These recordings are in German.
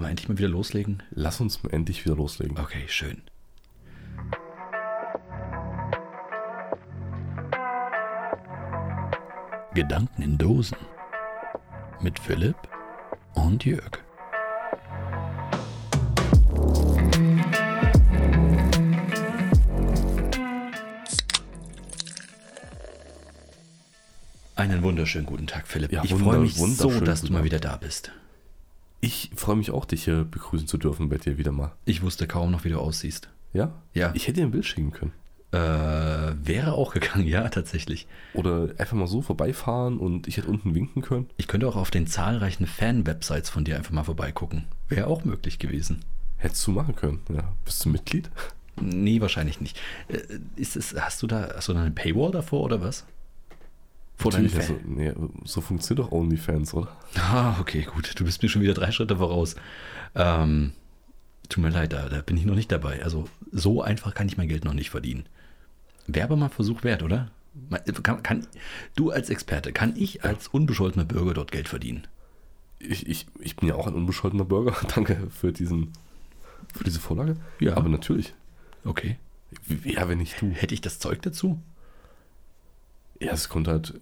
Wollen wir endlich mal wieder loslegen? Lass uns mal endlich wieder loslegen. Okay, schön. Gedanken in Dosen mit Philipp und Jörg. Einen wunderschönen guten Tag, Philipp. Ja, ich freue mich so, dass du mal wieder da bist. Ich freue mich auch, dich hier begrüßen zu dürfen bei dir wieder mal. Ich wusste kaum noch, wie du aussiehst. Ja? Ja. Ich hätte dir ein Bild schicken können. Äh, wäre auch gegangen, ja, tatsächlich. Oder einfach mal so vorbeifahren und ich hätte unten winken können. Ich könnte auch auf den zahlreichen Fan-Websites von dir einfach mal vorbeigucken. Wäre auch möglich gewesen. Hättest du machen können. Ja. Bist du Mitglied? Nee, wahrscheinlich nicht. Äh, Ist es, hast du da hast du da eine Paywall davor oder was? Vor deinen Natürlich, Fan? also, nee, so funktioniert doch OnlyFans, oder? Ah, okay, gut. Du bist mir schon wieder drei Schritte voraus. Ähm, tut mir leid, da, da bin ich noch nicht dabei. Also so einfach kann ich mein Geld noch nicht verdienen. Wäre aber mal Versuch wert, oder? Kann, kann, du als Experte, kann ich als unbescholtener Bürger dort Geld verdienen? Ich, ich, ich bin ja auch ein unbescholtener Bürger. Danke für, diesen, für diese Vorlage. Ja. Aber natürlich. Okay. Ja, wenn nicht du. Hätte ich das Zeug dazu? Ja, es kommt halt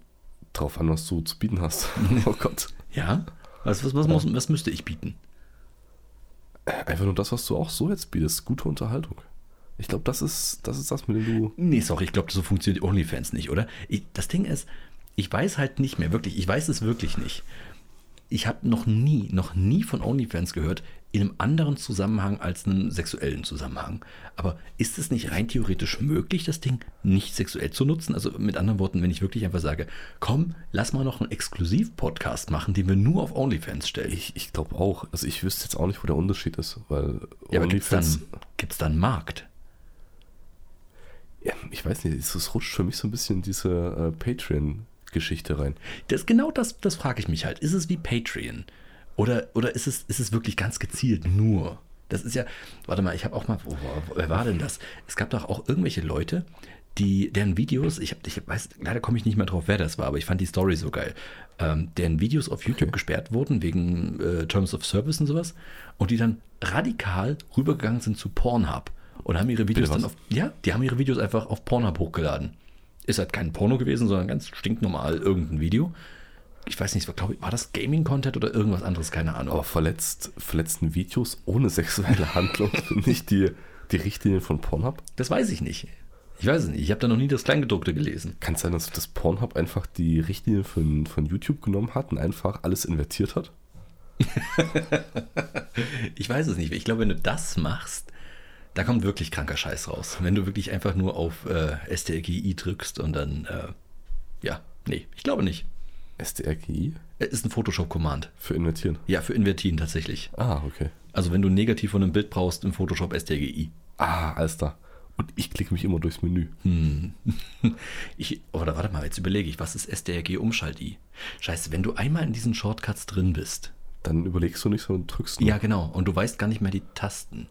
drauf an, was du zu bieten hast. oh Gott. Ja? Was, was, was, muss, was müsste ich bieten? Einfach nur das, was du auch so jetzt bietest. Gute Unterhaltung. Ich glaube, das ist, das ist das, mit dem du. Nee, sorry, ich glaube, so funktioniert OnlyFans nicht, oder? Ich, das Ding ist, ich weiß halt nicht mehr, wirklich, ich weiß es wirklich nicht. Ich habe noch nie, noch nie von OnlyFans gehört, in einem anderen Zusammenhang als einem sexuellen Zusammenhang. Aber ist es nicht rein theoretisch möglich, das Ding nicht sexuell zu nutzen? Also mit anderen Worten, wenn ich wirklich einfach sage, komm, lass mal noch einen Exklusiv-Podcast machen, den wir nur auf OnlyFans stellen. Ich, ich glaube auch. Also ich wüsste jetzt auch nicht, wo der Unterschied ist, weil ja, aber gibt es OnlyFans. dann einen Markt? Ja, ich weiß nicht, es rutscht für mich so ein bisschen in diese äh, Patreon-Geschichte rein. Das, genau das, das frage ich mich halt. Ist es wie Patreon? Oder, oder ist, es, ist es wirklich ganz gezielt nur? Das ist ja, warte mal, ich habe auch mal, wo, wo, wer war denn das? Es gab doch auch irgendwelche Leute, die, deren Videos, ich, hab, ich weiß, leider komme ich nicht mehr drauf, wer das war, aber ich fand die Story so geil, ähm, deren Videos auf YouTube Okay. gesperrt wurden wegen äh, Terms of Service und sowas und die dann radikal rübergegangen sind zu Pornhub und haben ihre Videos dann auf, ja, die haben ihre Videos einfach auf Pornhub hochgeladen. Ist halt kein Porno gewesen, sondern ganz stinknormal irgendein Video. Ich weiß nicht, war, glaub ich, war das Gaming-Content oder irgendwas anderes, keine Ahnung. Aber verletzt, verletzten Videos ohne sexuelle Handlung sind nicht die, die Richtlinien von Pornhub? Das weiß ich nicht. Ich weiß es nicht. Ich habe da noch nie das Kleingedruckte gelesen. Kann es sein, dass das Pornhub einfach die Richtlinien von, von YouTube genommen hat und einfach alles invertiert hat? Ich weiß es nicht. Ich glaube, wenn du das machst, da kommt wirklich kranker Scheiß raus. Wenn du wirklich einfach nur auf äh, STRGI drückst und dann, äh, ja, nee, ich glaube nicht. SDRGI Es ist ein Photoshop-Command. für invertieren. Ja, für Invertieren tatsächlich. Ah, okay. Also wenn du negativ von einem Bild brauchst, im Photoshop STRGI. Ah, alles da. Und ich klicke mich immer durchs Menü. Hm. Ich, oder warte mal, jetzt überlege ich, was ist SDRG-Umschalt-I? Scheiße, wenn du einmal in diesen Shortcuts drin bist. Dann überlegst du nicht, sondern drückst nur. Ja, genau. Und du weißt gar nicht mehr die Tasten.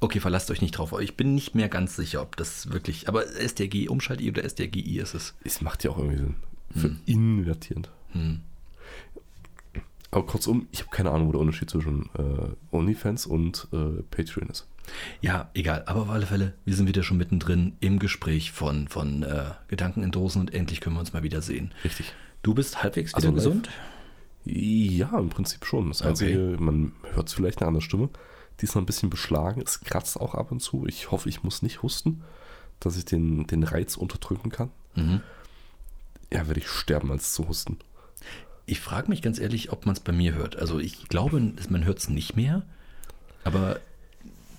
Okay, verlasst euch nicht drauf. Ich bin nicht mehr ganz sicher, ob das wirklich. Aber SDRG-Umschalt-I oder SDRG-I ist es. Es macht ja auch irgendwie Sinn. Für invertierend. Hm. Aber kurzum, ich habe keine Ahnung, wo der Unterschied zwischen äh, OnlyFans und äh, Patreon ist. Ja, egal. Aber auf alle Fälle, wir sind wieder schon mittendrin im Gespräch von, von äh, Gedanken in Dosen und endlich können wir uns mal wieder sehen. Richtig. Du bist halbwegs wieder Also gesund? Ja, im Prinzip schon. Das Okay. Einzige, man hört es vielleicht eine andere Stimme. Die ist noch ein bisschen beschlagen. Es kratzt auch ab und zu. Ich hoffe, ich muss nicht husten, dass ich den, den Reiz unterdrücken kann. Mhm. Ja, werde ich sterben, als zu husten. Ich frage mich ganz ehrlich, ob man es bei mir hört. Also ich glaube, man hört es nicht mehr. Aber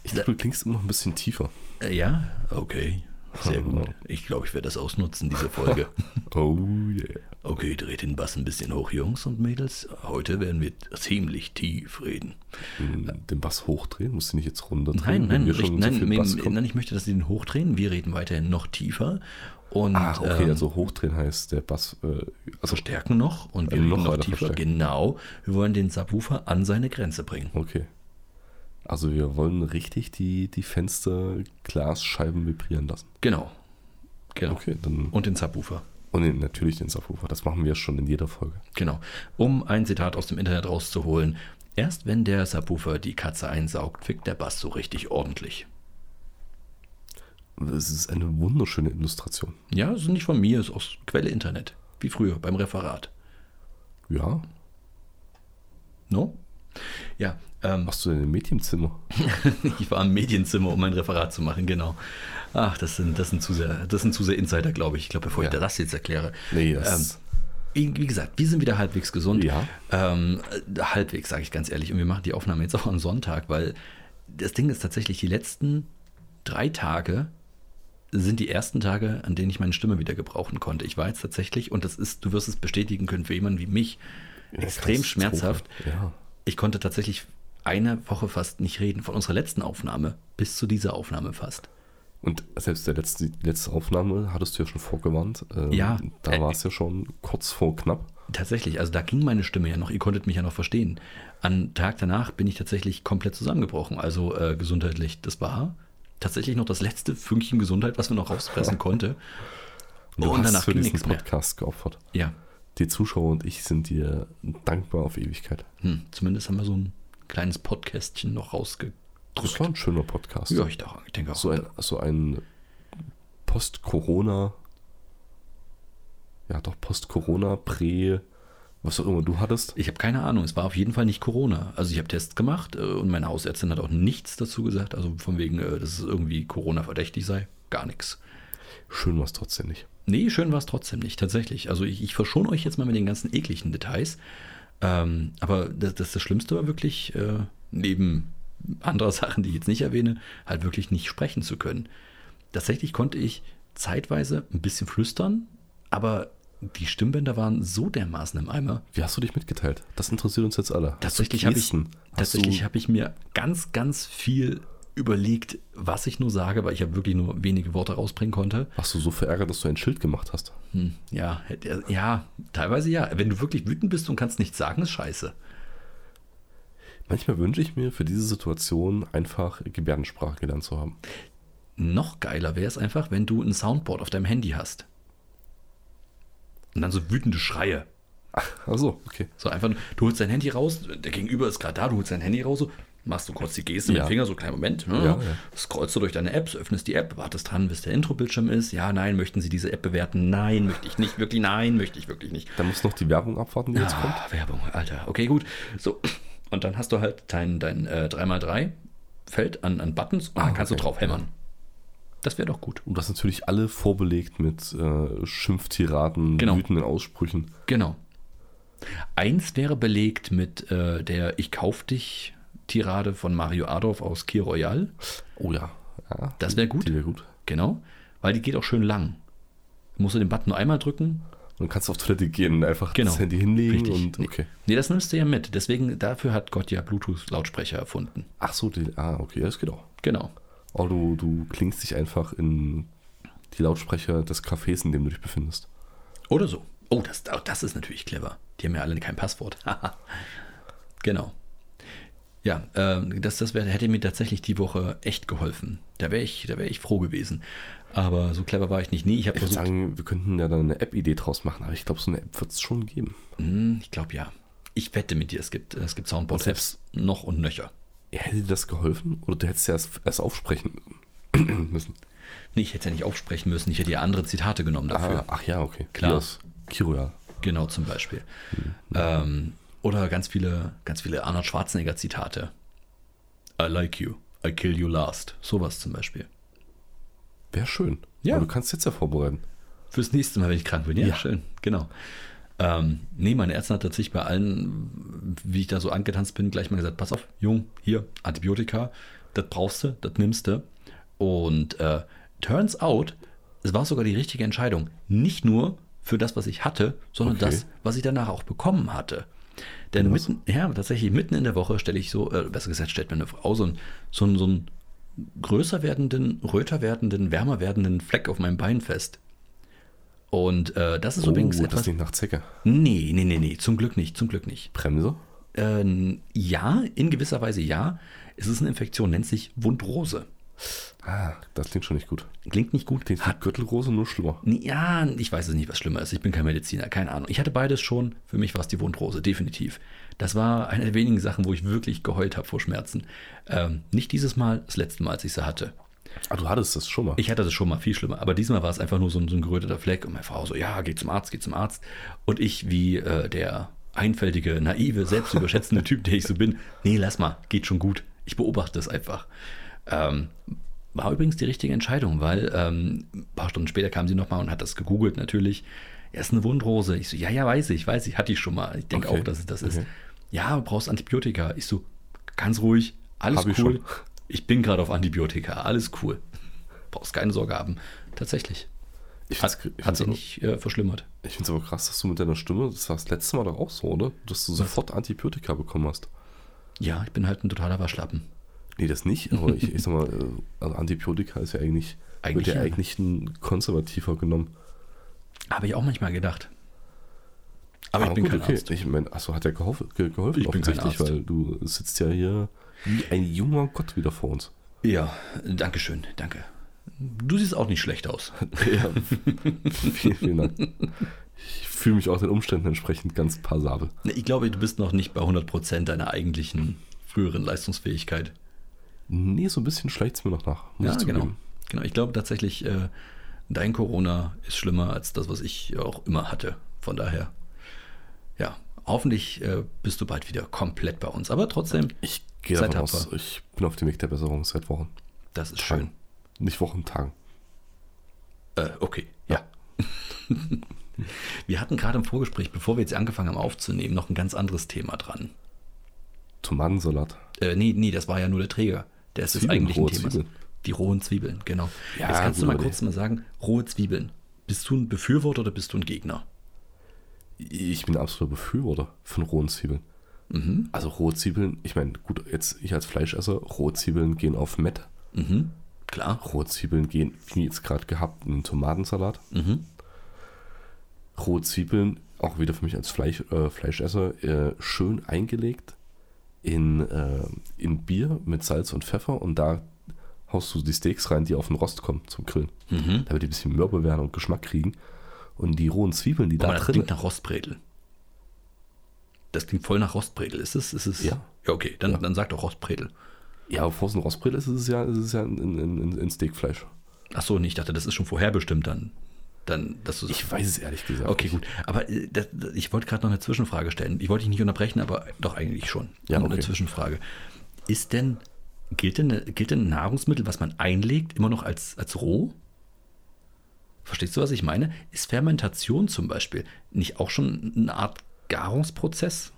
Ich glaube, du klingst immer noch ein bisschen tiefer. äh, ja, okay. Sehr gut. Ich glaube, ich werde das ausnutzen, diese Folge. Oh yeah. Okay, dreht den Bass ein bisschen hoch, Jungs und Mädels. Heute werden wir ziemlich tief reden. Den Bass hochdrehen? Musst du nicht jetzt runter Nein, nein, schon nein, nein, nein, ich möchte, dass Sie den hochdrehen. Wir reden weiterhin noch tiefer. Und Ah, okay, ähm, also hochdrehen heißt der Bass. Äh, also, verstärken noch und wir Äh, reden noch noch, tiefer. verstärken. Genau. Wir wollen den Subwoofer an seine Grenze bringen. okay. Also wir wollen richtig die, die Fensterglasscheiben vibrieren lassen. Genau. Genau. Okay, dann. Und den Subwoofer. Und den, natürlich den Subwoofer. Das machen wir schon in jeder Folge. Genau. Um ein Zitat aus dem Internet rauszuholen. Erst wenn der Subwoofer die Katze einsaugt, fickt der Bass so richtig ordentlich. Es ist eine wunderschöne Illustration. Ja, das ist nicht von mir, ist aus Quelle Internet. Wie früher beim Referat. Ja. No? Ja, ähm, Warst du denn im Medienzimmer? ich war im Medienzimmer, um mein Referat zu machen, genau. Ach, das sind, das sind zu sehr, das sind zu sehr Insider, glaube ich. Ich glaube, bevor ich Ja. das jetzt erkläre. Nee, das. Wie, wie gesagt, wir sind wieder halbwegs gesund. Ja. Ähm, äh, halbwegs, sage ich ganz ehrlich. Und wir machen die Aufnahme jetzt auch am Sonntag, weil das Ding ist tatsächlich, die letzten drei Tage sind die ersten Tage, an denen ich meine Stimme wieder gebrauchen konnte. Ich war jetzt tatsächlich, und das ist, du wirst es bestätigen können für jemanden wie mich, Ja, extrem schmerzhaft. Ja. Ich konnte tatsächlich eine Woche fast nicht reden, von unserer letzten Aufnahme bis zu dieser Aufnahme fast. Und selbst der letzte, die letzte Aufnahme hattest du ja schon vorgewarnt. Ähm, Ja. Da Äh, war es ja schon kurz vor knapp. Tatsächlich, also da ging meine Stimme ja noch, ihr konntet mich ja noch verstehen. An Tag danach bin ich tatsächlich komplett zusammengebrochen, also äh, gesundheitlich. Das war tatsächlich noch das letzte Fünkchen Gesundheit, was man noch rauspressen konnte. Du und hast danach für ging diesen nichts mehr. Podcast geopfert. Ja, Die Zuschauer und ich sind dir dankbar auf Ewigkeit. hm, zumindest haben wir so ein kleines Podcastchen noch rausgedrückt. Das war ein schöner Podcast. Ja, ich, denke auch. So ein, so ein Post-Corona, ja doch Post-Corona, Prä, was auch immer du hattest. Ich habe keine Ahnung, es war auf jeden Fall nicht Corona. Also ich habe Tests gemacht äh, und meine Hausärztin hat auch nichts dazu gesagt, also von wegen, äh, dass es irgendwie Corona verdächtig sei. Gar nichts. Schön war es trotzdem nicht. Nee, schön war es trotzdem nicht, tatsächlich. Also ich, ich verschone euch jetzt mal mit den ganzen ekligen Details. Ähm, aber das, das, das Schlimmste war wirklich, äh, neben anderer Sachen, die ich jetzt nicht erwähne, halt wirklich nicht sprechen zu können. Tatsächlich konnte ich zeitweise ein bisschen flüstern, aber die Stimmbänder waren so dermaßen im Eimer. Wie hast du dich mitgeteilt? Das interessiert uns jetzt alle. Tatsächlich habe ich, tatsächlich hab ich mir ganz, ganz viel überlegt, was ich nur sage, weil ich ja wirklich nur wenige Worte rausbringen konnte. Warst du so verärgert, dass du ein Schild gemacht hast? Hm, ja, ja, teilweise ja. Wenn du wirklich wütend bist und kannst nichts sagen, ist scheiße. Manchmal wünsche ich mir für diese Situation einfach Gebärdensprache gelernt zu haben. Noch geiler wäre es einfach, wenn du ein Soundboard auf deinem Handy hast. Und dann so wütende Schreie. Also, okay. So einfach, du holst dein Handy raus, der Gegenüber ist gerade da, du holst dein Handy raus, so, machst du kurz die Geste mit Ja. dem Finger, so einen kleinen Moment, ne? Ja, ja. scrollst du durch deine Apps, öffnest die App, wartest dran, bis der Intro-Bildschirm ist. Ja, nein, möchten Sie diese App bewerten? Nein, möchte ich nicht. Wirklich, nein, möchte ich wirklich nicht. Dann musst du noch die Werbung abwarten, die jetzt kommt. Ah, Werbung, Alter. Okay, gut. So, und dann hast du halt dein, dein äh, 3x3-Feld an, an Buttons und Ah, dann kannst okay. du drauf hämmern. Das wäre doch gut. Und das natürlich alle vorbelegt mit äh, Schimpftiraden, Genau. wütenden Aussprüchen. Genau. Eins wäre belegt mit äh, der Ich kauf dich Tirade von Mario Adolf aus Key Royal. Oh ja. ja Das wäre gut. Die wäre gut. Genau. Weil die geht auch schön lang. Du musst du den Button nur einmal drücken. Und dann kannst du auf Toilette gehen und einfach Genau. das Handy hinlegen Richtig. und okay. Nee, das nimmst du ja mit. Deswegen, dafür hat Gott ja Bluetooth-Lautsprecher erfunden. Ach so, die, ah, okay, das geht auch. Genau. Oh, du, du klingst dich einfach in die Lautsprecher des Cafés, in dem du dich befindest. Oder so. Oh, das, oh, das ist natürlich clever. Die haben ja alle kein Passwort. genau. Ja, ähm, das, das wär, hätte mir tatsächlich die Woche echt geholfen. Da wäre ich, da wär ich froh gewesen. Aber so clever war ich nicht. Nee, ich habe Ich würde sagen, wir könnten ja dann eine App-Idee draus machen, aber ich glaube, so eine App wird es schon geben. Hm, ich glaube ja. Ich wette mit dir, es gibt, es gibt Soundboard-Apps noch und nöcher. Hätte dir das geholfen? Oder du hättest ja erst, erst aufsprechen müssen. Nee, ich hätte es ja nicht aufsprechen müssen. Ich hätte ja andere Zitate genommen dafür. Ah, ach ja, okay. Klar. Kiros. Kiroyal. Genau, zum Beispiel. Ähm, oder ganz viele, ganz viele Arnold Schwarzenegger-Zitate. I like you. I kill you last. Sowas zum Beispiel. Wäre schön. Ja. Aber du kannst jetzt ja vorbereiten. Fürs nächste Mal, wenn ich krank bin. Ja, Ja. schön. Genau. Ähm, nee, meine Ärztin hat tatsächlich bei allen, wie ich da so angetanzt bin, gleich mal gesagt, pass auf, Jung, hier, Antibiotika, das brauchst du, das nimmst du. Und äh, turns out, es war sogar die richtige Entscheidung. Nicht nur für das, was ich hatte, sondern Okay. das, was ich danach auch bekommen hatte. Denn Was? mitten, ja, tatsächlich mitten in der Woche stelle ich so, äh, besser gesagt, stellt mir eine Frau so einen, so einen, so einen größer werdenden, röter werdenden, wärmer werdenden Fleck auf meinem Bein fest. Und äh, das ist Oh, übrigens das etwas. ist nicht nach Zecke. Nee, nee, nee, nee, zum Glück nicht, zum Glück nicht. Bremse? Äh, ja, in gewisser Weise ja. Es ist eine Infektion, nennt sich Wundrose. Ah, das klingt schon nicht gut. Klingt nicht gut. Klingt wie Gürtelrose, nur schlimmer. Ja, ich weiß es nicht, was schlimmer ist. Ich bin kein Mediziner, keine Ahnung. Ich hatte beides schon. Für mich war es die Wundrose, definitiv. Das war eine der wenigen Sachen, wo ich wirklich geheult habe vor Schmerzen. Ähm, nicht dieses Mal, das letzte Mal, als ich sie hatte. Ah, du hattest das schon mal. Ich hatte das schon mal viel schlimmer, aber diesmal war es einfach nur so ein, so ein geröteter Fleck und meine Frau so, ja, geh zum Arzt, geh zum Arzt. Und ich, wie äh, der einfältige, naive, selbstüberschätzende Typ, der ich so bin, nee, lass mal, geht schon gut. Ich beobachte es einfach. Ähm, war übrigens die richtige Entscheidung, weil ähm, ein paar Stunden später kam sie nochmal und hat das gegoogelt natürlich. Er ist eine Wundrose. Ich so, ja, ja, weiß ich, weiß ich, hatte ich schon mal. Ich denke Okay. auch, dass es das ist. Okay. Ja, du brauchst Antibiotika. Ich so, ganz ruhig, alles Hab ich cool. schon. Ich bin gerade auf Antibiotika, alles cool. Brauchst keine Sorge haben. Tatsächlich. Ich Hat, ich hat sich nicht äh, verschlimmert. ich find's aber krass, dass du mit deiner Stimme, das war das letzte Mal doch auch so, oder? Dass du sofort Antibiotika bekommen hast. Ja, ich bin halt ein totaler Waschlappen. Nee, das nicht, aber ich, ich sag mal, äh, also Antibiotika ist ja eigentlich, Eigentlich wird ja ja. eigentlich ein konservativer genommen. Habe ich auch manchmal gedacht. Aber ich Aber bin gut, kein okay. Arzt. Ich meine, achso, hat ja geholfen, ge geholfen Ich bin kein Arzt. weil du sitzt ja hier wie ein junger Gott wieder vor uns. Ja, danke schön, danke. Du siehst auch nicht schlecht aus. Ja, vielen, vielen Dank. Ich fühle mich auch den Umständen entsprechend ganz passabel. Ich glaube, du bist noch nicht bei 100% deiner eigentlichen früheren Leistungsfähigkeit. Nee, so ein bisschen schleicht es mir noch nach. Ja, ich genau. genau. Ich glaube tatsächlich, äh, dein Corona ist schlimmer als das, was ich auch immer hatte. Von daher, ja, hoffentlich äh, bist du bald wieder komplett bei uns. Aber trotzdem, Ich gehe davon aus, ich bin auf dem Weg der Besserung seit Wochen. das ist Tagen. schön. Nicht Wochen, Tagen. Äh, okay, ja. wir hatten gerade im Vorgespräch, bevor wir jetzt angefangen haben aufzunehmen, noch ein ganz anderes Thema dran. Tomatensalat. Äh, nee, nee, das war ja nur der Träger. Der ist das Zwiebeln, eigentliche rohe Thema. Zwiebeln. Die rohen Zwiebeln, genau. Ja, Jetzt kannst du mal kurz mal sagen, rohe Zwiebeln. Bist du ein Befürworter oder bist du ein Gegner? Ich bin absoluter Befürworter von rohen Zwiebeln. Mhm. Also rohe Zwiebeln, ich meine, gut, jetzt ich als Fleischesser, rohe Zwiebeln gehen auf Mett. Mhm. Klar. Rohe Zwiebeln gehen, wie jetzt gerade gehabt, in den Tomatensalat. Mhm. Rohe Zwiebeln, auch wieder für mich als Fleisch, äh, Fleischesser, äh, schön eingelegt in, äh, in Bier mit Salz und Pfeffer und da haust du die Steaks rein, die auf den Rost kommen zum Grillen. Mhm. Damit die ein bisschen mürbe werden und Geschmack kriegen. Und die rohen Zwiebeln, die Aber da das drin klingt nach Rostbredel. Das klingt voll nach Rostbredel. Ist es? Ist es? Ja. Ja, okay, dann, Ja. dann sag doch Rostbredel. Ja, bevor es ein Rostbrill ist, ist es ja, ist es ja ein, ein, ein, ein Steakfleisch. Ach so, nee, ich dachte, das ist schon vorherbestimmt dann. Dann, dass du Ich weiß es ehrlich gesagt. Okay, gut. Aber äh, das, ich wollte gerade noch eine Zwischenfrage stellen. Ich wollte dich nicht unterbrechen, aber doch eigentlich schon. Ja, Nur Eine okay. Zwischenfrage. Ist denn, gilt denn, gilt denn ein Nahrungsmittel, was man einlegt, immer noch als, als roh? Verstehst du, was ich meine? Ist Fermentation zum Beispiel nicht auch schon eine Art Garungsprozess?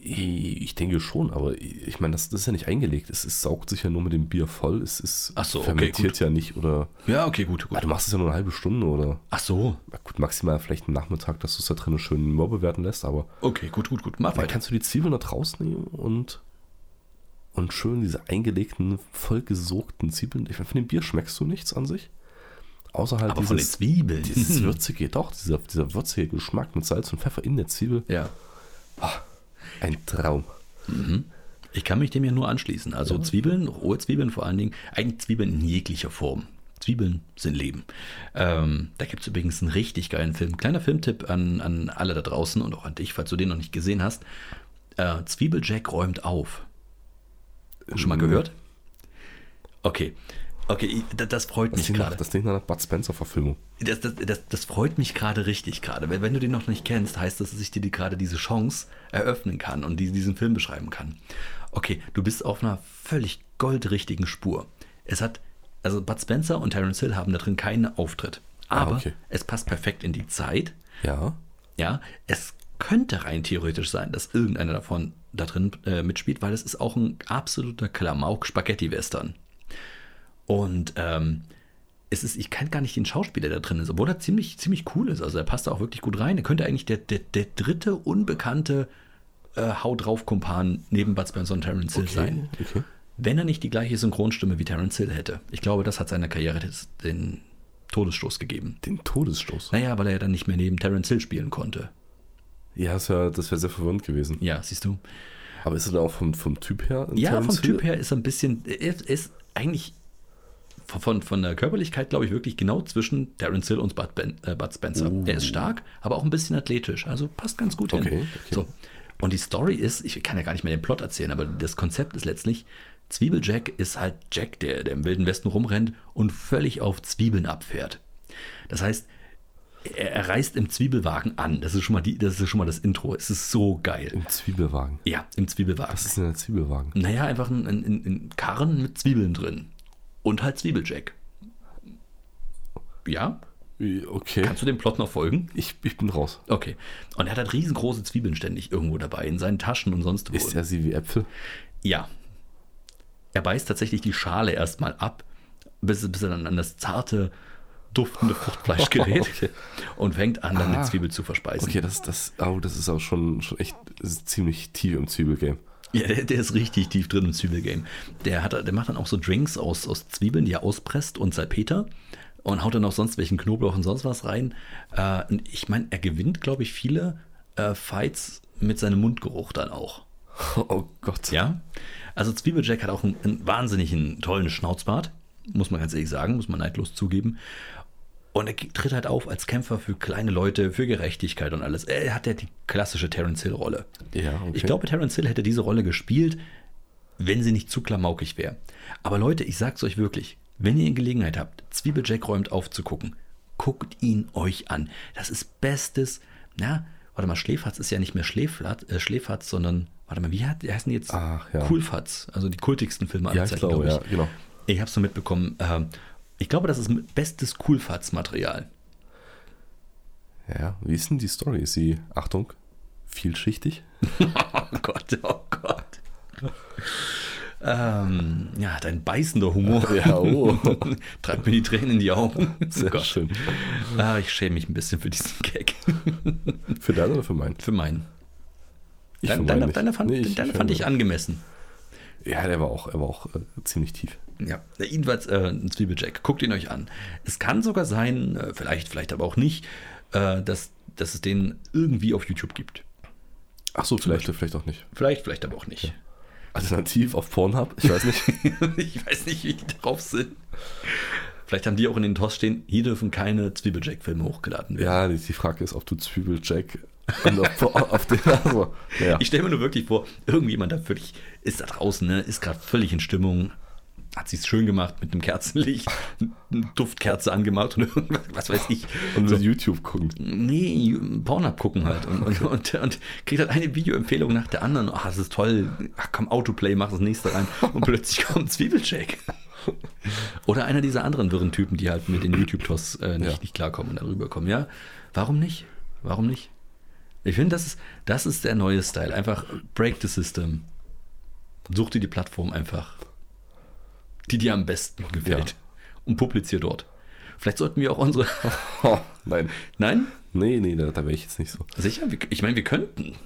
Ich denke schon, aber ich meine, das, das ist ja nicht eingelegt. Es, es saugt sich ja nur mit dem Bier voll. Es ist Ach so, okay, fermentiert gut. ja nicht oder. Ja, okay, gut, Ah, gut. du machst es ja nur eine halbe Stunde oder. Ach so, Na Gut, maximal vielleicht einen Nachmittag, dass du es da drinnen schön mürbe werden lässt, aber okay, gut, gut, gut. Mach dann weiter. kannst du die Zwiebeln da rausnehmen und, und schön diese eingelegten, vollgesogten Zwiebeln. Ich meine, von dem Bier schmeckst du nichts an sich. Außer halt Aber von den dieses, Zwiebeln. dieses würzige, doch, dieser, dieser würzige Geschmack mit Salz und Pfeffer in der Zwiebel. ja. Ein Traum. Ich kann mich dem ja nur anschließen. Also Zwiebeln, rohe Zwiebeln vor allen Dingen, eigentlich Zwiebeln in jeglicher Form. Zwiebeln sind Leben. Ähm, da gibt es übrigens einen richtig geilen Film. Kleiner Filmtipp an, an alle da draußen und auch an dich, falls du den noch nicht gesehen hast. Äh, Zwiebeljack räumt auf. Schon mal Mhm. gehört? Okay. Okay, ich- da- das freut Das mich gerade. das klingt nach einer Bud Spencer-Verfilmung. Das, das, das, das freut mich gerade richtig gerade. Weil wenn du den noch nicht kennst, heißt das, dass ich dir die, gerade diese Chance eröffnen kann und die, diesen Film beschreiben kann. Okay, du bist auf einer völlig goldrichtigen Spur. Es hat, also Bud Spencer und Terence Hill haben da drin keinen Auftritt. Aber Ah, okay. es passt perfekt in die Zeit. Ja. Ja, es könnte rein theoretisch sein, dass irgendeiner davon da drin äh, mitspielt, weil es ist auch ein absoluter Klamauk-Spaghetti-Western. Und ähm, es ist, ich kann gar nicht den Schauspieler, der drin ist, obwohl er ziemlich, ziemlich cool ist. Also er passt da auch wirklich gut rein. Er könnte eigentlich der, der, der dritte unbekannte äh, Hau drauf Kumpan neben Bud Spencer und Terence Hill sein. okay. Wenn er nicht die gleiche Synchronstimme wie Terence Hill hätte. Ich glaube, das hat seiner Karriere den Todesstoß gegeben. Den Todesstoß. Naja, weil er ja dann nicht mehr neben Terence Hill spielen konnte. Ja, das wäre sehr verwirrend gewesen. Ja, siehst du. Aber ist er da auch vom, vom Typ her? ein Ja, Terence vom Typ Hill? her ist er ein bisschen, er ist eigentlich von, von der Körperlichkeit, glaube ich, wirklich genau zwischen Terence Hill und Bud, ben, äh, Bud Spencer. Oh. Er ist stark, aber auch ein bisschen athletisch. Also passt ganz gut Okay, hin. okay. So. Und die Story ist, ich kann ja gar nicht mehr den Plot erzählen, aber das Konzept ist letztlich, Zwiebeljack ist halt Jack, der, der im Wilden Westen rumrennt und völlig auf Zwiebeln abfährt. Das heißt, er, er reist im Zwiebelwagen an. Das ist, schon mal die, das ist schon mal das Intro. Es ist so geil. Im Zwiebelwagen. Ja, im Zwiebelwagen. Was ist denn ein Zwiebelwagen? Naja, einfach ein, ein, ein Karren mit Zwiebeln drin. Und halt Zwiebeljack. Ja? Okay. Kannst du dem Plot noch folgen? Ich, ich bin raus. Okay. Und er hat halt riesengroße Zwiebeln ständig irgendwo dabei, in seinen Taschen und sonst wo. Ist er sie wie Äpfel? Ja. Er beißt tatsächlich die Schale erstmal ab, bis, bis er dann an das zarte, duftende Fruchtfleisch gerät Okay. und fängt an, dann Ah. mit Zwiebel zu verspeisen. Okay, das, das, oh, das ist auch schon, schon echt ziemlich tief im Zwiebelgame. Ja, der, der ist richtig tief drin im Zwiebelgame. Der, hat, der macht dann auch so Drinks aus, aus Zwiebeln, die er auspresst und Salpeter und haut dann auch sonst welchen Knoblauch und sonst was rein. Äh, ich meine, er gewinnt, glaube ich, viele äh, Fights mit seinem Mundgeruch dann auch. Oh Gott. Ja, also Zwiebeljack hat auch einen, einen wahnsinnigen tollen Schnauzbart, muss man ganz ehrlich sagen, muss man neidlos zugeben. Und er tritt halt auf als Kämpfer für kleine Leute, für Gerechtigkeit und alles. Er hat ja die klassische Terence Hill-Rolle. Ja, okay. Ich glaube, Terence Hill hätte diese Rolle gespielt, wenn sie nicht zu klamaukig wäre. Aber Leute, ich sag's euch wirklich, wenn ihr Gelegenheit habt, Zwiebeljack räumt aufzugucken, guckt ihn euch an. Das ist bestes, na, warte mal, Schläferz ist ja nicht mehr Schläflat, äh, Schläferz, sondern, warte mal, wie hat, heißen die jetzt? Ach, ja. Coolfatz, also die kultigsten Filme Ja, aller ich Zeiten, glaube, glaub ja, genau. Ich habe so mitbekommen, ähm, ich glaube, das ist bestes Coolfatz-Material. Ja, wie ist denn die Story? Ist sie, Achtung, vielschichtig? Oh Gott, oh Gott. Ähm, ja, dein beißender Humor. Ja, oh. Treibt mir die Tränen in die Augen. Sehr Oh schön. Ah, ich schäme mich ein bisschen für diesen Gag. Für deinen oder für meinen? Für meinen. Ich Dein, nicht. deiner fand, Nee, ich- deiner ich fand ich angemessen. Ja, der war auch, er war auch äh, ziemlich tief. Ja, jedenfalls äh, ein Zwiebeljack. Guckt ihn euch an. Es kann sogar sein, äh, vielleicht, vielleicht aber auch nicht, äh, dass, dass es den irgendwie auf YouTube gibt. Ach so, vielleicht, vielleicht auch nicht. Vielleicht, vielleicht aber auch nicht. Alternativ auf Pornhub, ich weiß nicht. ich weiß nicht, wie die drauf sind. Vielleicht haben die auch in den TOS stehen, hier dürfen keine Zwiebeljack-Filme hochgeladen werden. ja, die, die Frage ist, ob du Zwiebeljack und auf, auf den, also, ja. Ich stelle mir nur wirklich vor, irgendjemand da völlig ist da draußen, ne, ist gerade völlig in Stimmung, hat sich's schön gemacht mit einem Kerzenlicht, eine Duftkerze angemacht und irgendwas, was weiß ich. und So, YouTube gucken. nee, Pornhub gucken halt und, und, und, und kriegt halt eine Videoempfehlung nach der anderen. Ach, das ist toll. Ach komm, Autoplay, mach das nächste rein. Und plötzlich kommt Zwiebelcheck. Oder einer dieser anderen wirren Typen, die halt mit den YouTube-Toss äh, nicht, Ja. nicht klarkommen, darüber kommen. Ja, warum nicht? Warum nicht? Ich finde, das ist, das ist der neue Style. Einfach break the system. Such dir die Plattform einfach, die dir am besten gefällt. Ja. Und publizier dort. Vielleicht sollten wir auch unsere. Oh, nein. Nein? Nee, nee, da, da wäre ich jetzt nicht so. Sicher? Ich meine, wir könnten.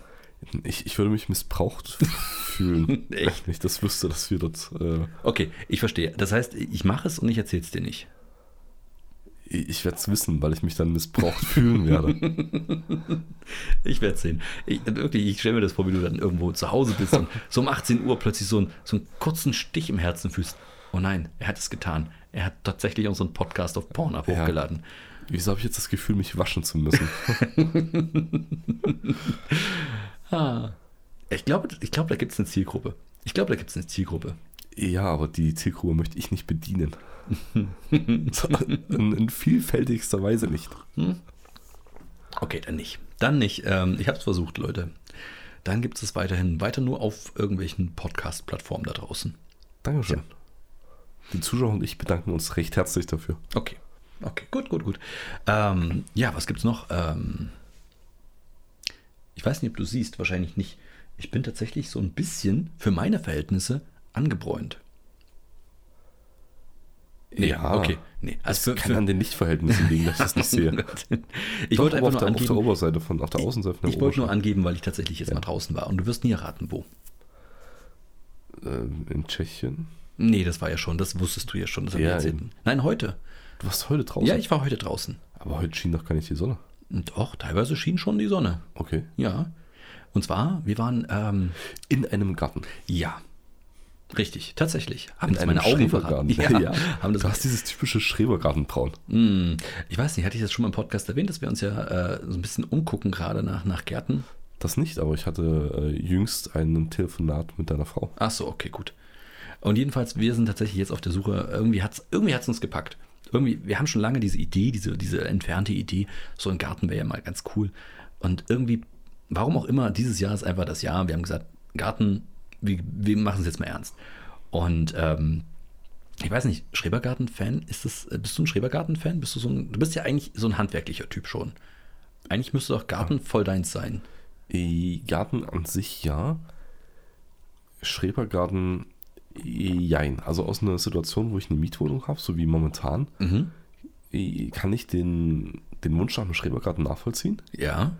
Ich, ich würde mich missbraucht fühlen, Echt? wenn ich das wüsste, dass wir das. Äh, Okay, ich verstehe. Das heißt, ich mache es und ich erzähle es dir nicht. Ich werde es wissen, weil ich mich dann missbraucht fühlen werde. Ich werde es sehen. Ich, wirklich, ich stelle mir das vor, wie du dann irgendwo zu Hause bist und so um 18 Uhr plötzlich so, einen- so einen kurzen Stich im Herzen fühlst. Oh nein, er hat es getan. Er hat tatsächlich unseren Podcast auf Pornhub Ja. hochgeladen. Wieso habe ich jetzt das Gefühl, mich waschen zu müssen? Ah. Ich glaube, ich glaube da gibt es eine Zielgruppe. Ich glaube, da gibt es eine Zielgruppe. Ja, aber die Zielgruppe möchte ich nicht bedienen. So, in, in vielfältigster Weise nicht. Okay, dann nicht. Dann nicht. Ähm, ich habe es versucht, Leute. Dann gibt es es weiterhin weiter nur auf irgendwelchen Podcast-Plattformen da draußen. Dankeschön. Die Zuschauer und ich bedanken uns recht herzlich dafür. Okay. Okay, gut, gut, gut. Ähm, ja, was gibt's noch? Ähm, ich weiß nicht, ob du siehst, wahrscheinlich nicht. Ich bin tatsächlich so ein bisschen für meine Verhältnisse angebräunt. Nee, Ja, okay. Nee, Das also für, kann an den Lichtverhältnissen liegen, dass ich das nicht sehe. ich Doch, wollte einfach auf, nur der, auf der angeben, Oberseite von, auf der Außenseite von der ich wollte nur angeben, weil ich tatsächlich jetzt mal draußen war. Und du wirst nie erraten, wo. Ähm, in Tschechien. Nee, das war ja schon, das wusstest du ja schon. Das haben wir Ja, erzählt. Nein, heute. Du warst heute draußen. Ja, ich war heute draußen. aber heute schien doch gar nicht die Sonne. Doch, teilweise schien schon die Sonne. Okay. Ja. Und zwar, wir waren, ähm, In einem Garten. ja. Richtig, tatsächlich. Haben in einem Schrebergarten. verraten? Ja, haben das du hast dieses typische Schrebergartenbraun. Hm, ich weiß nicht, hatte ich das schon mal im Podcast erwähnt, dass wir uns ja äh, so ein bisschen umgucken gerade nach, nach Gärten? Das nicht, aber ich hatte äh, jüngst ein Telefonat mit deiner Frau. Ach so, okay, gut. Und jedenfalls, wir sind tatsächlich jetzt auf der Suche. Irgendwie hat es irgendwie hat's uns gepackt. Irgendwie, wir haben schon lange diese Idee, diese, diese entfernte Idee, so ein Garten wäre ja mal ganz cool. Und irgendwie, warum auch immer, dieses Jahr ist einfach das Jahr. Wir haben gesagt, Garten, wir, wir machen es jetzt mal ernst. Und ähm, ich weiß nicht, Schrebergarten-Fan, ist das, äh, bist du ein Schrebergarten-Fan? Bist du so ein, du bist ja eigentlich so ein handwerklicher Typ schon. Eigentlich müsste doch Garten voll deins sein. Äh, Garten an sich ja. Schrebergarten äh, jein. Also aus einer Situation, wo ich eine Mietwohnung habe, so wie momentan, Mhm. kann ich den, den Wunsch nach einem Schrebergarten nachvollziehen. Ja.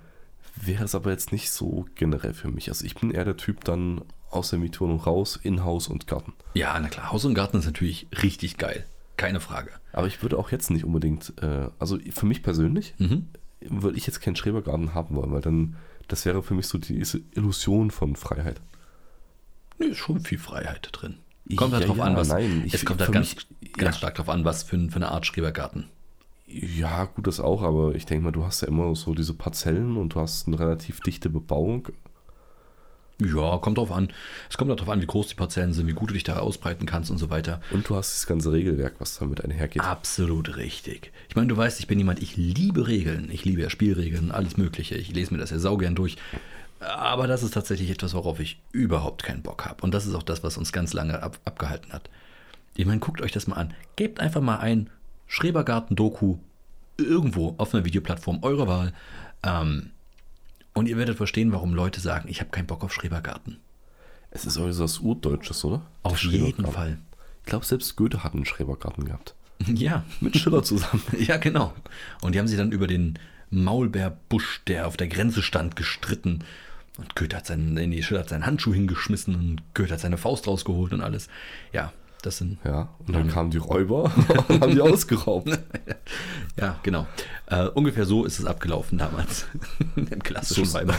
Wäre es aber jetzt nicht so generell für mich. Also ich bin eher der Typ dann aus der Mietwohnung raus, in Haus und Garten. Ja, na klar, Haus und Garten ist natürlich richtig geil. Keine Frage. Aber ich würde auch jetzt nicht unbedingt, äh, also für mich persönlich, Mhm. würde ich jetzt keinen Schrebergarten haben wollen, weil dann, das wäre für mich so diese Illusion von Freiheit. Nee, ist schon viel Freiheit drin. Kommt halt Ja, drauf ja, an, was. nein, ich- es kommt halt ganz, mich- ganz ja. stark drauf an, was für, für eine Art Schrebergarten. Ja, gut, das auch, aber ich denke mal, du hast ja immer so diese Parzellen und du hast eine relativ dichte Bebauung. Ja, kommt drauf an. Es kommt drauf an, wie groß die Parzellen sind, wie gut du dich da ausbreiten kannst und so weiter. Und du hast das ganze Regelwerk, was damit einhergeht. Absolut richtig. Ich meine, du weißt, ich bin jemand, ich liebe Regeln. Ich liebe ja Spielregeln, alles Mögliche. Ich lese mir das ja saugern durch. Aber das ist tatsächlich etwas, worauf ich überhaupt keinen Bock habe. Und das ist auch das, was uns ganz lange ab, abgehalten hat. Ich meine, guckt euch das mal an. Gebt einfach mal ein Schrebergarten-Doku irgendwo auf einer Videoplattform eurer Wahl. Ähm, und ihr werdet verstehen, warum Leute sagen, ich habe keinen Bock auf Schrebergarten. Es ist also was Urdeutsches, oder? Auf jeden. Fall. Ich glaube, selbst Goethe hat einen Schrebergarten gehabt. Ja, Mit Schiller zusammen. Ja, genau. Und die haben sich dann über den Maulbeerbusch, der auf der Grenze stand, gestritten. Und Goethe hat seinen, nee, Schiller hat seinen Handschuh hingeschmissen und Goethe hat seine Faust rausgeholt und alles. Ja, das sind. Ja, und dann kamen die Räuber und haben die ausgeraubt. Ja, genau. Äh, ungefähr so ist es abgelaufen damals. Im klassischen So- Weimar.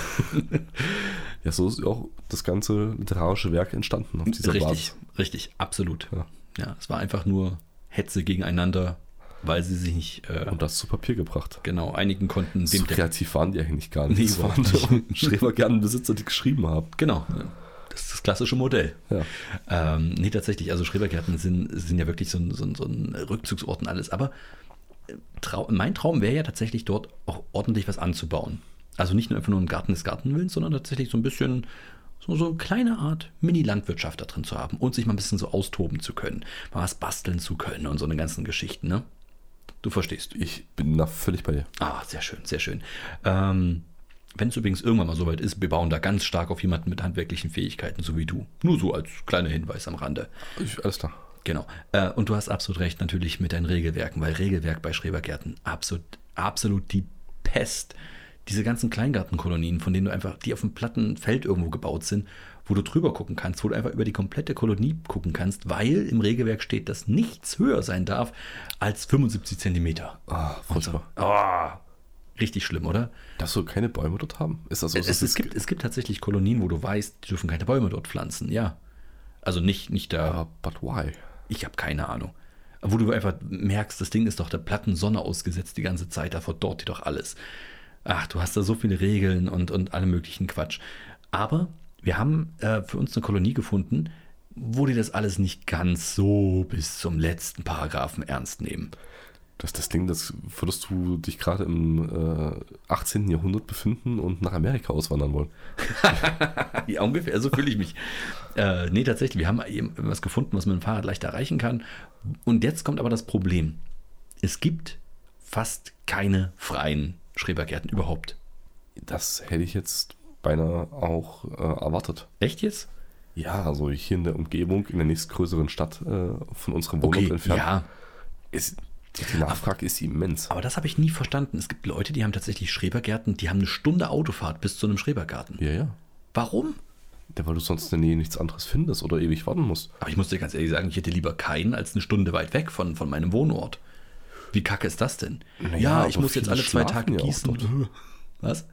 Ja, so ist auch das ganze literarische Werk entstanden auf dieser Richtig, Basis. richtig, absolut. Ja. Ja, es war einfach nur Hetze gegeneinander, weil sie sich nicht äh, Und das zu Papier gebracht. genau einigen konnten. So kreativ waren die eigentlich gar nicht. Nee, das waren Schrebergartenbesitzer, die geschrieben haben. Genau. Das ist das klassische Modell. Ja. Ähm, nee, tatsächlich, also Schrebergärten sind, sind ja wirklich so ein, so ein, so ein Rückzugsort und alles. Aber äh, Trau mein Traum wäre ja tatsächlich dort auch ordentlich was anzubauen. Also nicht nur einfach nur ein Garten des Gartenwillens, sondern tatsächlich so ein bisschen so, so eine kleine Art Mini-Landwirtschaft da drin zu haben und sich mal ein bisschen so austoben zu können, mal was basteln zu können und so eine ganzen Geschichten, ne? Du verstehst. Ich bin da völlig bei dir. Ah, sehr schön, sehr schön. Ähm, wenn es übrigens irgendwann mal soweit ist, wir bauen da ganz stark auf jemanden mit handwerklichen Fähigkeiten, so wie du. Nur so als kleiner Hinweis am Rande. Ich, alles klar. Genau. Äh, und du hast absolut recht natürlich mit deinen Regelwerken, weil Regelwerk bei Schrebergärten absolut, absolut die Pest. Diese ganzen Kleingartenkolonien, von denen du einfach, die auf einem platten Feld irgendwo gebaut sind, wo du drüber gucken kannst, wo du einfach über die komplette Kolonie gucken kannst, weil im Regelwerk steht, dass nichts höher sein darf als 75 Zentimeter. Ah, furchtbar. Ah, richtig schlimm, oder? Dass wir keine Bäume dort haben? Ist das so? Es, es, es, gibt, es gibt tatsächlich Kolonien, wo du weißt, die dürfen keine Bäume dort pflanzen, ja. Also nicht, nicht da. Ah, but why? Ich habe keine Ahnung. Wo du einfach merkst, das Ding ist doch der platten Sonne ausgesetzt die ganze Zeit, da verdorrt die doch alles. Ach, du hast da so viele Regeln und, und alle möglichen Quatsch. Aber wir haben äh, für uns eine Kolonie gefunden, wo die das alles nicht ganz so bis zum letzten Paragraphen ernst nehmen. Das ist das Ding, das würdest du dich gerade im äh, 18. Jahrhundert befinden und nach Amerika auswandern wollen. Ja, ungefähr, so fühle ich mich. Äh, nee, tatsächlich, wir haben eben was gefunden, was man mit dem Fahrrad leicht erreichen kann. Und jetzt kommt aber das Problem. Es gibt fast keine freien Schrebergärten überhaupt. Das hätte ich jetzt beinahe auch äh, erwartet. Echt jetzt? Ja, also hier in der Umgebung, in der nächstgrößeren Stadt äh, von unserem Wohnort entfernt, ja, ist die, Nachfrage ist immens. aber das habe ich nie verstanden. Es gibt Leute, die haben tatsächlich Schrebergärten, die haben eine Stunde Autofahrt bis zu einem Schrebergarten. Ja, ja. Warum? Ja, weil du sonst in der Nähe nichts anderes findest oder ewig warten musst. Aber ich muss dir ganz ehrlich sagen, ich hätte lieber keinen als eine Stunde weit weg von, von meinem Wohnort. Wie kacke ist das denn? Naja, ja, ich muss jetzt alle zwei Tage gießen. Was?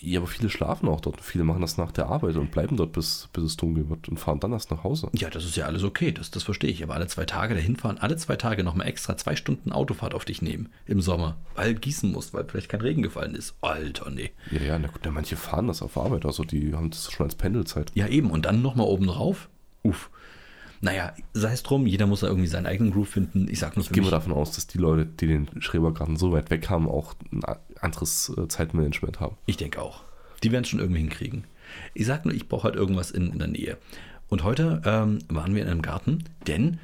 Ja, aber viele schlafen auch dort. Viele machen das nach der Arbeit und bleiben dort, bis, bis es dunkel wird und fahren dann erst nach Hause. Ja, das ist ja alles okay, das, das verstehe ich. Aber alle zwei Tage dahin fahren, alle zwei Tage nochmal extra zwei Stunden Autofahrt auf dich nehmen im Sommer, weil gießen musst, weil vielleicht kein Regen gefallen ist. Alter, nee. Ja, ja, na gut, na, manche fahren das auf Arbeit, also die haben das schon als Pendelzeit. Ja, eben. Und dann nochmal oben drauf. Uff. Naja, sei es drum, jeder muss da irgendwie seinen eigenen Groove finden. Ich sag nur Ich gehe mal davon aus, dass die Leute, die den Schrebergarten so weit weg haben, auch ein anderes äh, Zeitmanagement haben. ich denke auch. Die werden es schon irgendwie hinkriegen. Ich sag nur, ich brauche halt irgendwas in, in der Nähe. Und heute ähm, waren wir in einem Garten, denn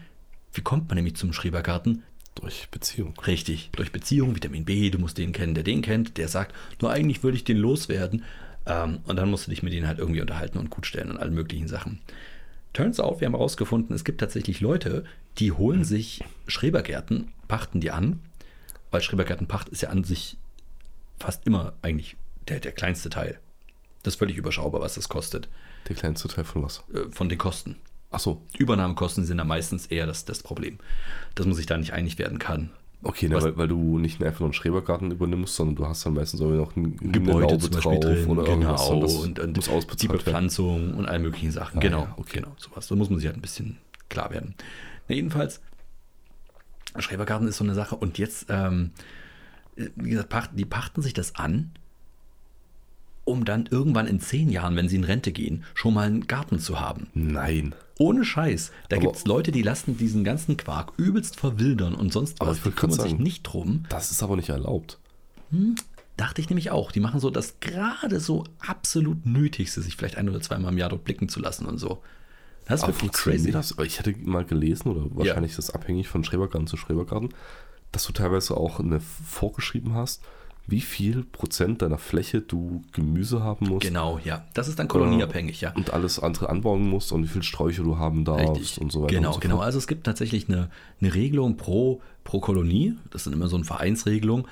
wie kommt man nämlich zum Schrebergarten? Durch Beziehung. Richtig, durch Beziehung, Vitamin B, du musst den kennen, der den kennt, der sagt, nur eigentlich würde ich den loswerden. Ähm, und dann musst du dich mit denen halt irgendwie unterhalten und gut stellen und allen möglichen Sachen. Turns out, wir haben herausgefunden, es gibt tatsächlich Leute, die holen sich Schrebergärten, pachten die an, weil Schrebergärtenpacht ist ja an sich fast immer eigentlich der, der kleinste Teil. Das ist völlig überschaubar, was das kostet, Der kleinste Teil von was? äh, von den Kosten. Ach so. Übernahmekosten sind da meistens eher das, das Problem, dass man sich da nicht einig werden kann. Okay, ne, weil, weil du nicht einfach nur einen Schrebergarten übernimmst, sondern du hast dann meistens auch noch ein Gebäude zum Beispiel drin, oder irgendwas. genau, das und, und muss die ausbezahlt werden. Bepflanzung und all möglichen Sachen. Ah, genau, ja, okay. genau, sowas. Da muss man sich halt ein bisschen klar werden. Na, jedenfalls, Schrebergarten ist so eine Sache und jetzt, ähm, wie gesagt, die pachten sich das an, um dann irgendwann in zehn Jahren, wenn sie in Rente gehen, schon mal einen Garten zu haben. Nein. Ohne Scheiß. Da gibt es Leute, die lassen diesen ganzen Quark übelst verwildern und sonst was. Die kümmern sich sagen- nicht drum. Das ist aber nicht erlaubt. Dachte ich nämlich auch. Die machen so das gerade so absolut Nötigste, sich vielleicht ein oder zweimal im Jahr dort blicken zu lassen und so. Das ist Aber wirklich crazy. das? Ich hätte mal gelesen, oder wahrscheinlich ist das abhängig von Schrebergarten zu Schrebergarten, dass du teilweise auch eine vorgeschrieben hast, wie viel Prozent deiner Fläche du Gemüse haben musst Genau, ja. Das ist dann kolonieabhängig, ja. und alles andere anbauen musst und wie viel Sträucher du haben darfst Richtig. und so weiter. Genau, so genau. Also es gibt tatsächlich eine, eine Regelung pro, pro Kolonie. Das sind immer so eine Vereinsregelung.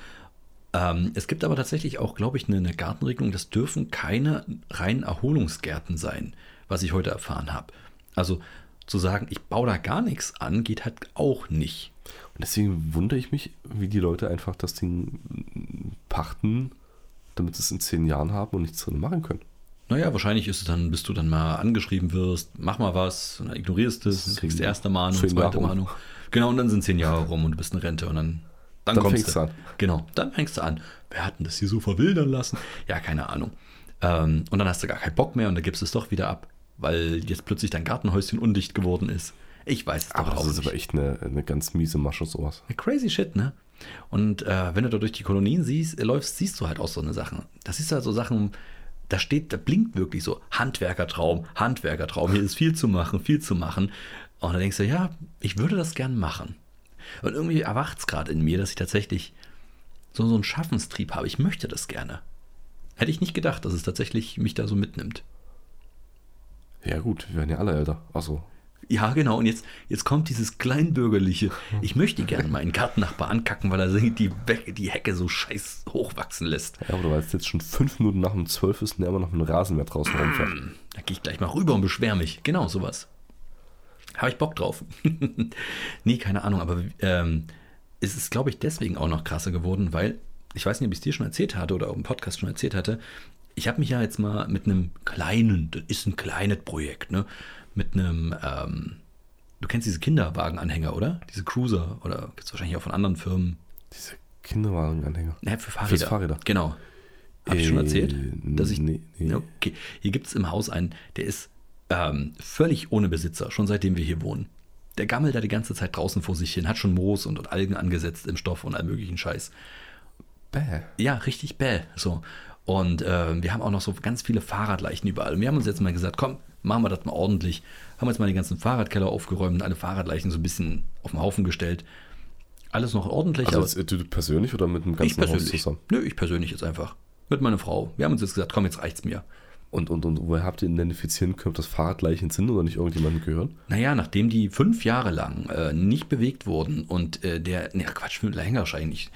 Ähm, es gibt aber tatsächlich auch, glaube ich, eine, eine Gartenregelung. Das dürfen keine reinen Erholungsgärten sein, was ich heute erfahren habe. Also zu sagen, ich baue da gar nichts an, geht halt auch nicht. Und deswegen wundere ich mich, wie die Leute einfach das Ding pachten, damit sie es in zehn Jahren haben und nichts drin machen können. Naja, wahrscheinlich ist es dann, bis du dann mal angeschrieben wirst, mach mal was, und dann ignorierst du es, dann kriegst erste Mahnung, zweite Jahre. Mahnung. Genau, und dann sind zehn Jahre rum und du bist in Rente und dann, dann, Dann kommst fängst du du an. Genau, dann fängst du an. Wer hat denn das hier so verwildern lassen? Ja, keine Ahnung. Ähm, und dann hast du gar keinen Bock mehr und dann gibst du es doch wieder ab, weil jetzt plötzlich dein Gartenhäuschen undicht geworden ist. Ich weiß es Aber doch das auch ist nicht. aber echt eine, eine ganz miese Masche, sowas. Crazy shit, ne? Und äh, wenn du da durch die Kolonien siehst, äh, läufst, siehst du halt auch so eine Sachen. Das ist halt so Sachen, da steht, da blinkt wirklich so Handwerkertraum, Handwerkertraum. Hier ist viel zu machen, viel zu machen. Und dann denkst du, ja, ich würde das gern machen. Und irgendwie erwacht es gerade in mir, dass ich tatsächlich so, so einen Schaffenstrieb habe. Ich möchte das gerne. Hätte ich nicht gedacht, dass es tatsächlich mich da so mitnimmt. Ja gut, wir werden ja alle älter. Also, Ja, genau. Und jetzt, jetzt kommt dieses kleinbürgerliche. Ich möchte gerne meinen Gartennachbar ankacken, weil er die, Be- die Hecke so scheiß hochwachsen lässt. ja, aber weil es jetzt schon fünf Minuten nach um zwölf ist und der immer noch mit dem Rasenmäher draußen rumfährt. Da gehe ich gleich mal rüber und beschwer mich. Genau, sowas. Habe ich Bock drauf. nee, keine Ahnung, aber ähm, es ist, glaube ich, deswegen auch noch krasser geworden, weil, ich weiß nicht, ob ich es dir schon erzählt hatte oder auch im Podcast schon erzählt hatte, ich habe mich ja jetzt mal mit einem kleinen, das ist ein kleines Projekt, ne? Mit einem, ähm, du kennst diese Kinderwagenanhänger, oder? Diese Cruiser, oder gibt es wahrscheinlich auch von anderen Firmen. Diese Kinderwagenanhänger. Ne, für Fahrräder. Fürs Fahrräder. Genau. Habe ich schon Äh, erzählt? Dass ich, nee, nee. Okay. Hier gibt es im Haus einen, der ist ähm, völlig ohne Besitzer, schon seitdem wir hier wohnen. Der gammelt da die ganze Zeit draußen vor sich hin, hat schon Moos und, und Algen angesetzt im Stoff und all möglichen Scheiß. Bäh. Ja, richtig bäh. So. Und äh, wir haben auch noch so ganz viele Fahrradleichen überall. Und wir haben uns jetzt mal gesagt, komm, machen wir das mal ordentlich. Haben jetzt mal die ganzen Fahrradkeller aufgeräumt und alle Fahrradleichen so ein bisschen auf den Haufen gestellt. Alles noch ordentlich, Also jetzt, du persönlich oder mit dem ich ganzen Haus persönlich. zusammen? Nö, ich persönlich jetzt einfach. Mit meiner Frau. Wir haben uns jetzt gesagt, komm, jetzt reicht's mir. Und, und, und woher habt ihr identifizieren können, ob das Fahrradleichen sind oder nicht irgendjemandem gehören? Naja, nachdem die fünf Jahre lang äh, nicht bewegt wurden und äh, der, ne Quatsch, viel länger wahrscheinlich,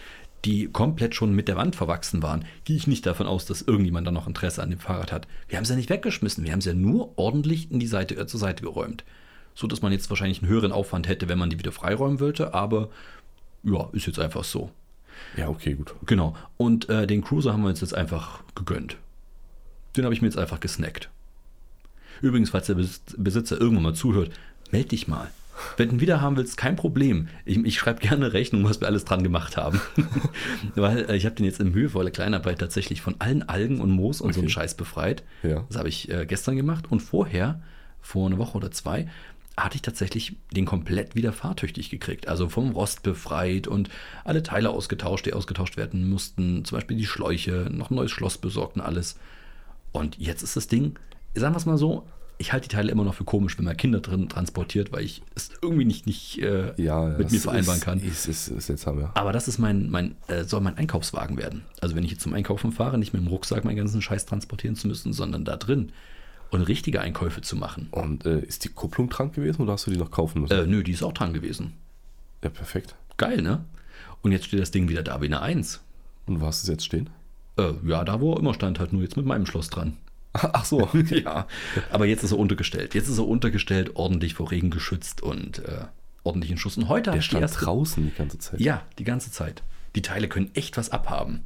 die komplett schon mit der Wand verwachsen waren, gehe ich nicht davon aus, dass irgendjemand da noch Interesse an dem Fahrrad hat. Wir haben es ja nicht weggeschmissen, wir haben es ja nur ordentlich in die Seite, äh, zur Seite geräumt. So dass man jetzt wahrscheinlich einen höheren Aufwand hätte, wenn man die wieder freiräumen wollte, aber ja, ist jetzt einfach so. Ja, okay, gut. Genau. Und äh, den Cruiser haben wir uns jetzt einfach gegönnt. Den habe ich mir jetzt einfach gesnackt. Übrigens, falls der Bes- Besitzer irgendwann mal zuhört, meld dich mal. Wenn du ihn wieder haben willst, kein Problem. Ich, ich schreibe gerne Rechnung, was wir alles dran gemacht haben. Weil äh, ich habe den jetzt im mühevoller Kleinarbeit tatsächlich von allen Algen und Moos und so einen Okay. Scheiß befreit. Ja. Das habe ich äh, gestern gemacht. Und vorher, vor einer Woche oder zwei, hatte ich tatsächlich den komplett wieder fahrtüchtig gekriegt. Also vom Rost befreit und alle Teile ausgetauscht, die ausgetauscht werden mussten. Zum Beispiel die Schläuche, noch ein neues Schloss besorgt und alles. Und jetzt ist das Ding, sagen wir es mal so, ich halte die Teile immer noch für komisch, wenn man Kinder drin transportiert, weil ich es irgendwie nicht, nicht äh, Ja, mit mir vereinbaren ist, kann. Ist, ist, ist seltsam, ja. Aber das ist mein, mein äh, soll mein Einkaufswagen werden. Also wenn ich jetzt zum Einkaufen fahre, nicht mit dem Rucksack meinen ganzen Scheiß transportieren zu müssen, sondern da drin und richtige Einkäufe zu machen. Und äh, ist die Kupplung dran gewesen oder hast du die noch kaufen müssen? Äh, nö, die ist auch dran gewesen. ja, perfekt. Geil, ne? Und jetzt steht das Ding wieder da wie eine Eins. Und wo hast du es jetzt stehen? Äh, ja, da wo er immer stand, halt nur jetzt mit meinem Schloss dran. Ach so. ja, aber jetzt ist er untergestellt. Jetzt ist er untergestellt, ordentlich vor Regen geschützt und äh, ordentlichen Schuss. Und heute Der ich die stand erste... draußen die ganze Zeit. Ja, die ganze Zeit. Die Teile können echt was abhaben.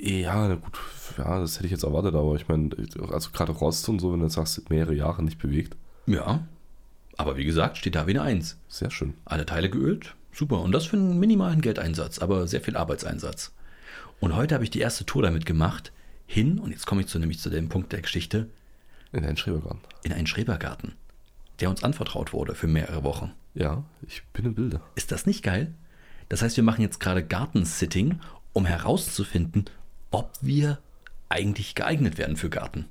Ja, gut, ja, das hätte ich jetzt erwartet, aber ich meine, also gerade Rost und so, wenn du sagst, mehrere Jahre nicht bewegt, Ja, aber wie gesagt, steht da wie eine Eins. sehr schön. Alle Teile geölt, super. Und das für einen minimalen Geldeinsatz, aber sehr viel Arbeitseinsatz. Und heute habe ich die erste Tour damit gemacht, hin, und jetzt komme ich zu, nämlich zu dem Punkt der Geschichte, In deinen Schrebergarten. in einen Schrebergarten, der uns anvertraut wurde für mehrere Wochen. Ja, ich bin im Bilde. Ist das nicht geil? Das heißt, wir machen jetzt gerade Gartensitting, um herauszufinden, ob wir eigentlich geeignet werden für Garten.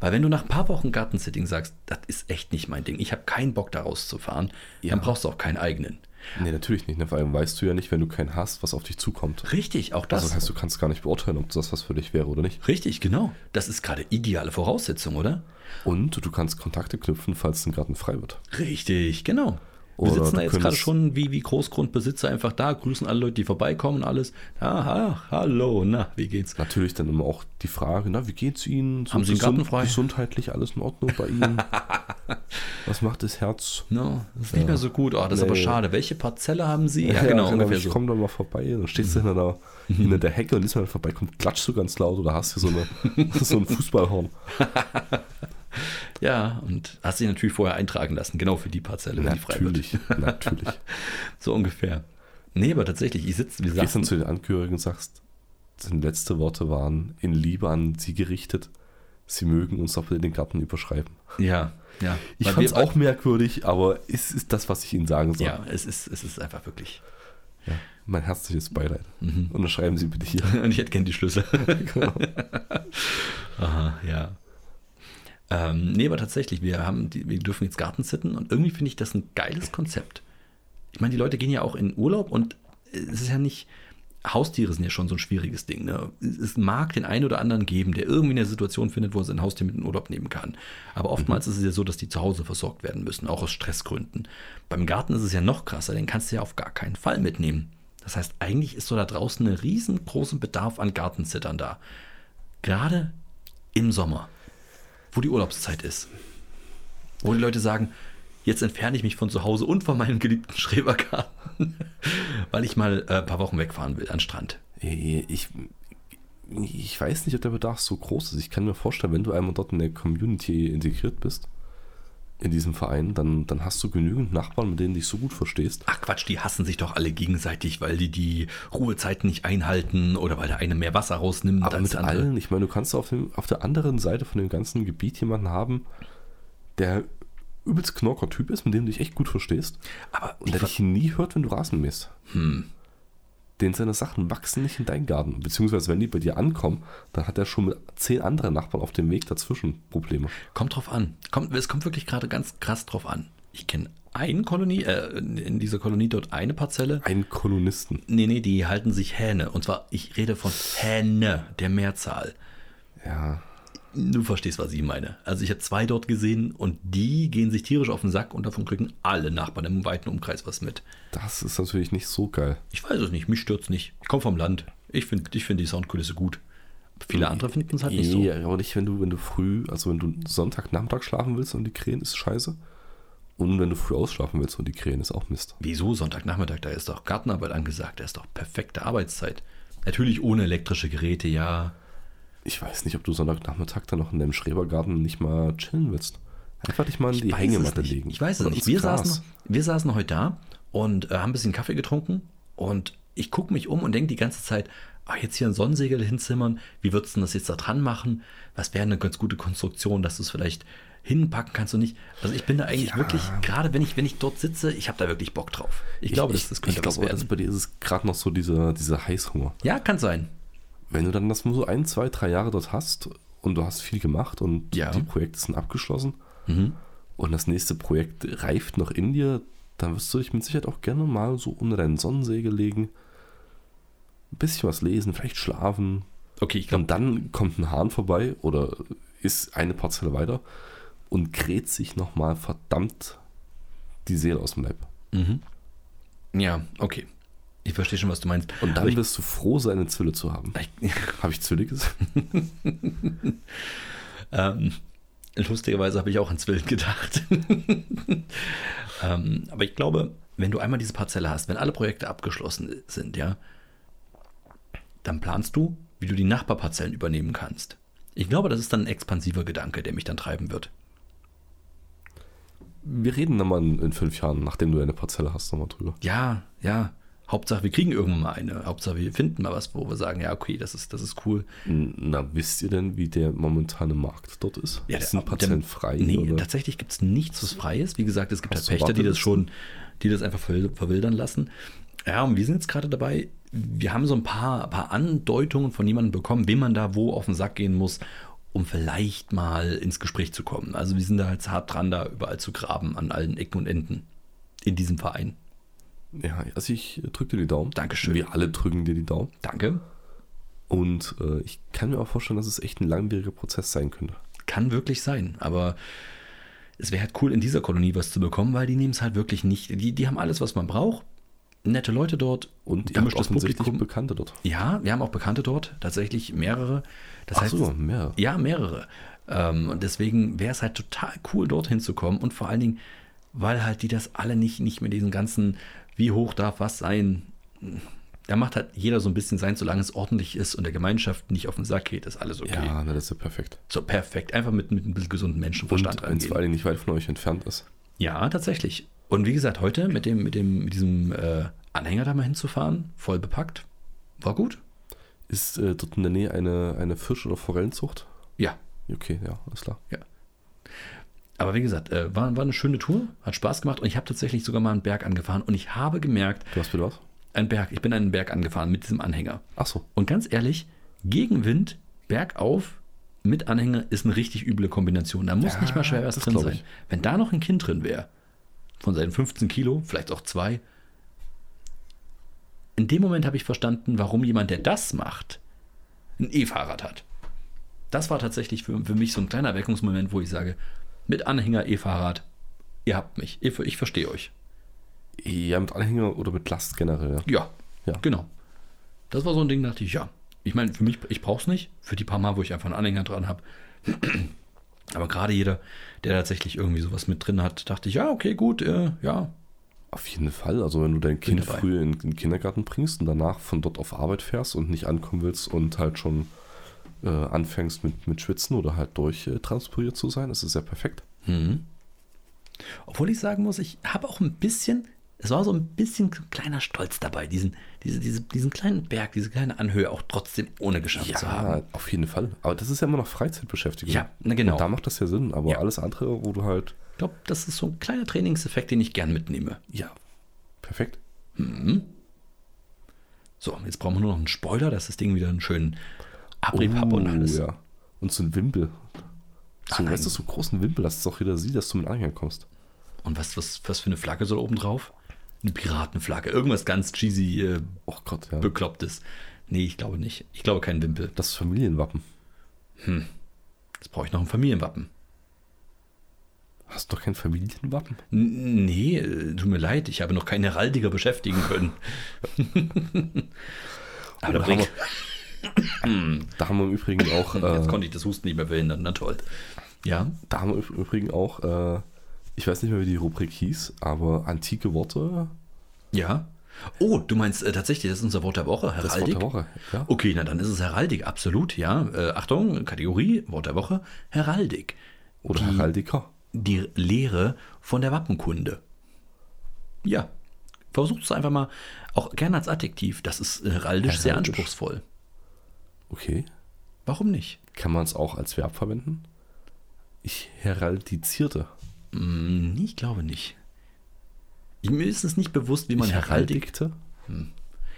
Weil wenn du nach ein paar Wochen Gartensitting sagst, das ist echt nicht mein Ding, ich habe keinen Bock da rauszufahren, Ja. dann brauchst du auch keinen eigenen. Nee, natürlich nicht, ne? vor allem weißt du ja nicht, wenn du keinen hast, was auf dich zukommt. Richtig, auch das. Also das heißt, du kannst gar nicht beurteilen, ob das was für dich wäre oder nicht. Richtig, genau. Das ist gerade ideale Voraussetzung, oder? Und du kannst Kontakte knüpfen, falls ein Garten frei wird. Richtig, genau. Wir Oder sitzen du da jetzt gerade schon wie, wie Großgrundbesitzer einfach da, grüßen alle Leute, die vorbeikommen und alles. Aha, hallo, na, wie geht's? Natürlich dann immer auch die Frage, na, wie geht's Ihnen? Haben Sie gesund- frei? Gesundheitlich alles in Ordnung bei Ihnen? was macht das Herz? No, das ist nicht mehr so gut. Oh, das ist aber Nee. schade. Welche Parzelle haben Sie? Ja, genau, ungefähr ich so. Mhm. komme da mal vorbei, dann stehst du hinter der, hinter der Hecke und liest mal vorbei, kommt, klatschst du ganz laut oder hast hier so, eine, so ein Fußballhorn. Ja, und hast dich natürlich vorher eintragen lassen, genau für die Parzelle, wenn die frei wird. Natürlich, natürlich. So ungefähr. Nee, aber tatsächlich, ich sitze, wie Du gehst dann zu den Angehörigen und sagst, seine letzte Worte waren in Liebe an sie gerichtet. Sie mögen uns doch bitte den Garten überschreiben. ja, ja. Ich fand es wir- auch merkwürdig, aber es ist das, was ich Ihnen sagen soll. Ja, es ist, es ist einfach wirklich. Ja, mein herzliches Beileid. Mhm. Und dann schreiben Sie bitte hier. Und ich hätte gern die Schlüssel. Genau. Aha, ja. Ähm, nee, aber tatsächlich, wir, haben die, wir dürfen jetzt Garten sitten und irgendwie finde ich das ein geiles Konzept. Ich meine, die Leute gehen ja auch in Urlaub und es ist ja nicht, Haustiere sind ja schon so ein schwieriges Ding. Ne? Es mag den einen oder anderen geben, der irgendwie eine Situation findet, wo er sein Haustier mit in Urlaub nehmen kann. Aber oftmals ist es ja so, dass die zu Hause versorgt werden müssen, auch aus Stressgründen. Beim Garten ist es ja noch krasser, den kannst du ja auf gar keinen Fall mitnehmen. Das heißt, eigentlich ist so da draußen ein riesengroßen Bedarf an Gartenzittern da. Gerade im Sommer, wo die Urlaubszeit ist. Wo die Leute sagen, jetzt entferne ich mich von zu Hause und von meinem geliebten Schrebergarten, weil ich mal äh, ein paar Wochen wegfahren will an Strand. Ich, ich weiß nicht, ob der Bedarf so groß ist. Ich kann mir vorstellen, wenn du einmal dort in der Community integriert bist, in diesem Verein, dann, dann hast du genügend Nachbarn, mit denen du dich so gut verstehst. Ach Quatsch, die hassen sich doch alle gegenseitig, weil die die Ruhezeiten nicht einhalten oder weil der eine mehr Wasser rausnimmt Aber als mit allen, ich meine, du kannst auf, dem, auf der anderen Seite von dem ganzen Gebiet jemanden haben, der übelst knorker Typ ist, mit dem du dich echt gut verstehst Aber und der dich nie hört, wenn du Rasen mähst. Hm. Den seine Sachen wachsen nicht in deinen Garten. Beziehungsweise, wenn die bei dir ankommen, dann hat er schon mit zehn anderen Nachbarn auf dem Weg dazwischen Probleme. Kommt drauf an. Kommt, es kommt wirklich gerade ganz krass drauf an. Ich kenne eine Kolonie, äh, in dieser Kolonie dort eine Parzelle. Ein Kolonisten. Nee, nee, die halten sich Hähne. Und zwar, ich rede von Hähne, der Mehrzahl. Ja, Du verstehst, was ich meine. Also ich habe zwei dort gesehen und die gehen sich tierisch auf den Sack und davon kriegen alle Nachbarn im weiten Umkreis was mit. das ist natürlich nicht so geil. Ich weiß es nicht, mich stört's nicht. Ich komme vom Land. Ich finde ich find die Soundkulisse gut. Viele andere finden es halt nicht so. Ja, aber nicht, wenn du, wenn du früh, also wenn du Sonntagnachmittag schlafen willst und die Krähen ist scheiße. Und wenn du früh ausschlafen willst und die Krähen ist auch Mist. Wieso Sonntagnachmittag? Da ist doch Gartenarbeit angesagt. Da ist doch perfekte Arbeitszeit. Natürlich ohne elektrische Geräte, ja. Ich weiß nicht, ob du Sonntagnachmittag dann noch in deinem Schrebergarten nicht mal chillen willst. Einfach dich mal in Ich die Hängematte legen. Ich weiß es nicht. Wir Gras. saßen, wir saßen heute da und äh, haben ein bisschen Kaffee getrunken und ich gucke mich um und denke die ganze Zeit, ah, jetzt hier ein Sonnensegel hinzimmern, wie würdest du das jetzt da dran machen? Was wäre eine ganz gute Konstruktion, dass du es vielleicht hinpacken kannst und nicht. Also ich bin da eigentlich Ja. wirklich, gerade wenn ich, wenn ich dort sitze, ich habe da wirklich Bock drauf. Ich, glaube, das, das könnte ich was glaube, also bei dir ist es gerade noch so dieser, dieser Heißhunger. Ja, kann sein. Wenn du dann das nur so ein, zwei, drei Jahre dort hast und du hast viel gemacht und Ja. die Projekte sind abgeschlossen Mhm. und das nächste Projekt reift noch in dir, dann wirst du dich mit Sicherheit auch gerne mal so unter deinen Sonnensegel legen, ein bisschen was lesen, vielleicht schlafen. Okay, ich glaube, Und dann kommt ein Hahn vorbei oder ist eine Parzelle weiter und kräht sich nochmal verdammt die Seele aus dem Leib. mhm. ja, okay. Ich verstehe schon, was du meinst. Und dann ich, wirst du froh sein, eine Zwille zu haben. Habe ich Zwille gesagt? Ähm, lustigerweise habe ich auch ans Wild gedacht. ähm, aber ich glaube, wenn du einmal diese Parzelle hast, wenn alle Projekte abgeschlossen sind, ja, dann planst du, wie du die Nachbarparzellen übernehmen kannst. Ich glaube, das ist dann ein expansiver Gedanke, der mich dann treiben wird. Wir reden dann mal in, in fünf Jahren, nachdem du eine Parzelle hast, nochmal drüber. Ja, ja. Hauptsache, wir kriegen irgendwann mal eine. Hauptsache, wir finden mal was, wo wir sagen, ja, okay, das ist, das ist cool. Na, wisst ihr denn, wie der momentane Markt dort ist? Ja, der- Parzellen der- frei? Nee, oder? tatsächlich gibt es nichts, was frei ist. Wie gesagt, es gibt Hast halt Pächter, die das schon, die das einfach verwil- verwildern lassen. Ja, und wir sind jetzt gerade dabei, wir haben so ein paar, paar Andeutungen von jemandem bekommen, wem man da wo auf den Sack gehen muss, um vielleicht mal ins Gespräch zu kommen. Also wir sind da jetzt hart dran, da überall zu graben, an allen Ecken und Enden in diesem Verein. Ja, also ich drücke dir die Daumen. Dankeschön. Wir alle drücken dir die Daumen. Danke. Und äh, ich kann mir auch vorstellen, dass es echt ein langwieriger Prozess sein könnte. Kann wirklich sein, aber es wäre halt cool, in dieser Kolonie was zu bekommen, weil die nehmen es halt wirklich nicht. Die, die haben alles, was man braucht. Nette Leute dort. Und ihr habt offensichtlich Bekannte dort. Ja, wir haben auch Bekannte dort, tatsächlich mehrere. Das Ach heißt, so, mehr. ja, mehrere. Ähm, und deswegen wäre es halt total cool, dorthin zu kommen. Und vor allen Dingen, weil halt die das alle nicht, nicht mit diesen ganzen, wie hoch darf was sein. Da macht halt jeder so ein bisschen sein, solange es ordentlich ist und der Gemeinschaft nicht auf den Sack geht, ist alles okay. Ja, das ist ja perfekt. So perfekt. Einfach mit, mit ein bisschen gesunden Menschenverstand Und wenn es rangehen. vor allem nicht weit von euch entfernt ist. Ja, tatsächlich. Und wie gesagt, heute mit dem, mit dem, mit diesem äh, Anhänger da mal hinzufahren, voll bepackt, war gut. Ist äh, dort in der Nähe eine, eine Fisch- oder Forellenzucht? Ja, Okay, ja, alles klar. Aber wie gesagt, äh, war, war eine schöne Tour, hat Spaß gemacht und ich habe tatsächlich sogar mal einen Berg angefahren und ich habe gemerkt, Du hast bitte was? ein Berg, ich bin einen Berg angefahren mit diesem Anhänger. Ach so. Und ganz ehrlich, Gegenwind, bergauf mit Anhänger ist eine richtig üble Kombination. Da muss Ja, nicht mal schwer was drin sein. Wenn da noch ein Kind drin wäre, von seinen 15 Kilo, vielleicht auch zwei, in dem Moment habe ich verstanden, warum jemand, der das macht, ein E-Fahrrad hat. Das war tatsächlich für, für mich so ein kleiner Erweckungsmoment, wo ich sage, mit Anhänger, E-Fahrrad, ihr habt mich, ich, ich verstehe euch. Ja, mit Anhänger oder mit Last generell. Ja. Ja, genau. Das war so ein Ding, dachte ich, ja. Ich meine, für mich, ich brauche es nicht. Für die paar Mal, wo ich einfach einen Anhänger dran habe. Aber gerade jeder, der tatsächlich irgendwie sowas mit drin hat, dachte ich, ja, okay, gut, äh, ja. Auf jeden Fall. Also wenn du dein Kind früh in den Kindergarten bringst und danach von dort auf Arbeit fährst und nicht ankommen willst und halt schon äh, anfängst mit, mit Schwitzen oder halt durchtranspiriert zu sein, ist es ja perfekt. Mhm. Obwohl ich sagen muss, ich habe auch ein bisschen, es war so ein bisschen kleiner Stolz dabei, diesen, diese, diese, diesen kleinen Berg, diese kleine Anhöhe auch trotzdem ohne geschafft zu haben. auf jeden Fall. Aber das ist ja immer noch Freizeitbeschäftigung. Ja, na genau. Und da macht das ja Sinn. Aber Ja. alles andere, wo du halt, Ich glaube, das ist so ein kleiner Trainingseffekt, den ich gern mitnehme. ja, perfekt. So, jetzt brauchen wir nur noch einen Spoiler, dass das Ding wieder einen schönen Abrieb hat und alles. Oh, ja. Und so ein Wimpel. So, Ah, nein. weißt du, so einen großen Wimpel, dass du auch wieder siehst, dass du mit Anhänger kommst. Und was, was, was für eine Flagge soll oben drauf? Eine Piratenflagge. Irgendwas ganz cheesy, äh, Oh Gott, ja. beklopptes. Nee, ich glaube nicht. Ich glaube kein Wimpel. Das Familienwappen. Jetzt brauche ich noch ein Familienwappen. Hast du doch kein Familienwappen? N nee, äh, tut mir leid, ich habe noch keinen Heraldiker beschäftigen können. Aber da da haben wir im Übrigen auch, jetzt äh, konnte ich das Husten nicht mehr verhindern. Na toll. Ja, da haben wir im Übrigen auch, äh, ich weiß nicht mehr, wie die Rubrik hieß, aber antike Worte. ja. Oh, du meinst äh, tatsächlich, das ist unser Wort der Woche, Das Wort Heraldik? der Woche. Ja. Okay, na dann ist es Heraldik, absolut, ja. Äh, Achtung, Kategorie, Wort der Woche, Heraldik. Oder Die- Heraldiker. Die Lehre von der Wappenkunde. Ja, versucht es einfach mal, auch gerne als Adjektiv, das ist heraldisch sehr Heraldisch. anspruchsvoll. Okay. Warum nicht? Kann man es auch als Verb verwenden? Ich heraldizierte. Hm, ich glaube nicht. Ich- Mir ist es nicht bewusst, wie man ich Heraldik. heraldikte?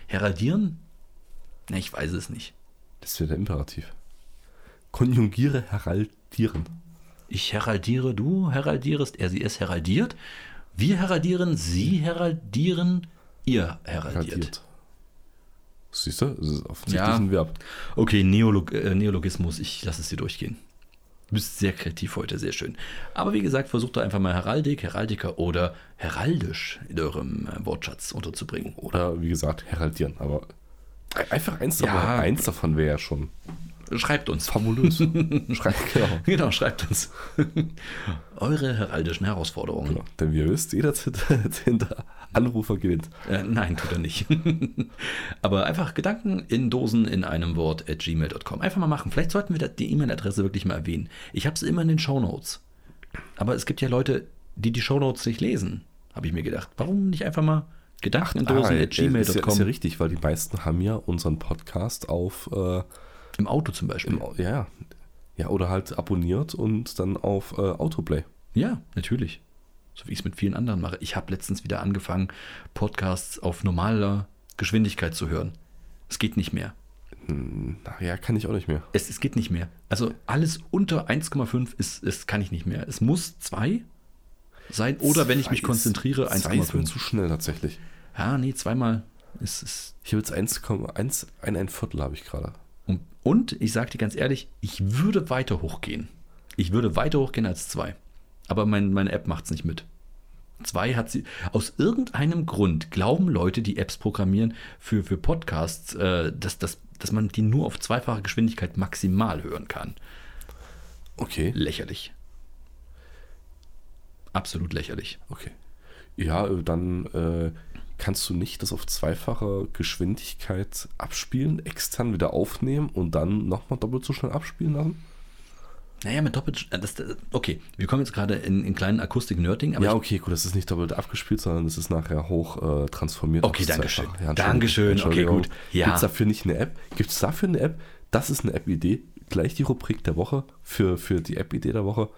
Heraldieren? Na, ich weiß es nicht. Das wäre der Imperativ. Konjugiere heraldieren. Ich heraldiere, du heraldierest, er, sie, es heraldiert. Wir heraldieren, sie heraldieren, ihr heraldiert. Heraldiert. Siehst du? Das ist offensichtlich Ja. ein Verb. Okay, Neolog äh, Neologismus, ich lasse es dir durchgehen. Du bist sehr kreativ heute, sehr schön. Aber wie gesagt, versucht doch einfach mal Heraldik, Heraldiker oder heraldisch in eurem äh, Wortschatz unterzubringen. Oder wie gesagt, heraldieren. Aber einfach eins davon. Ja. Eins davon wäre ja schon Schreibt uns. fabulös. Schreibt, genau. Genau, schreibt uns. Eure heraldischen Herausforderungen. genau. Denn wie ihr wisst, jeder hinter Anrufer gewinnt. Äh, nein, tut er nicht. Aber einfach Gedanken in Dosen in einem Wort at gmail.com. Einfach mal machen. Vielleicht sollten wir die E-Mail-Adresse wirklich mal erwähnen. Ich habe es immer in den Shownotes. Aber es gibt ja Leute, die die Shownotes nicht lesen, habe ich mir gedacht. Warum nicht einfach mal Gedanken in Dosen Ah, at ist, ja, ist ja gmail.com? richtig, weil die meisten haben ja unseren Podcast auf äh, Im Auto zum Beispiel. im, ja, ja. ja, oder halt abonniert und dann auf äh, Autoplay. Ja, natürlich. So wie ich es mit vielen anderen mache. Ich habe letztens wieder angefangen, Podcasts auf normaler Geschwindigkeit zu hören. Es geht nicht mehr. Hm, Nachher kann ich auch nicht mehr. Es, es geht nicht mehr. Also alles unter 1,5 ist, ist, kann ich nicht mehr. Es muss 2 sein oder wenn ich mich Zwei ist- konzentriere, zwei ist mir 1,5. zu schnell tatsächlich. Ja, nee, zweimal ist es. Ich habe jetzt 1,1, ein, ein Viertel habe ich gerade. Und, und ich sage dir ganz ehrlich, ich würde weiter hochgehen. Ich würde weiter hochgehen als 2. Aber mein, meine App macht es nicht mit. 2 hat sie. Aus irgendeinem Grund glauben Leute, die Apps programmieren für, für Podcasts, äh, dass, dass, dass man die nur auf zweifache Geschwindigkeit maximal hören kann. Okay, Lächerlich. Absolut lächerlich. okay. Ja, äh, dann äh, kannst du nicht das auf zweifache Geschwindigkeit abspielen, extern wieder aufnehmen und dann nochmal doppelt so schnell abspielen lassen? Naja, mit doppelt. äh, Das, das, okay, wir kommen jetzt gerade in, in kleinen Akustik-Nerding, ja, okay, gut, das ist nicht doppelt abgespielt, sondern das ist nachher hoch äh, transformiert. Okay, Dankeschön. Zweifache. Ja, Dankeschön, okay, gut. Ja. Gibt es dafür nicht eine App? Gibt es dafür eine App? Das ist eine App-Idee. Gleich die Rubrik der Woche für, für die App-Idee der Woche.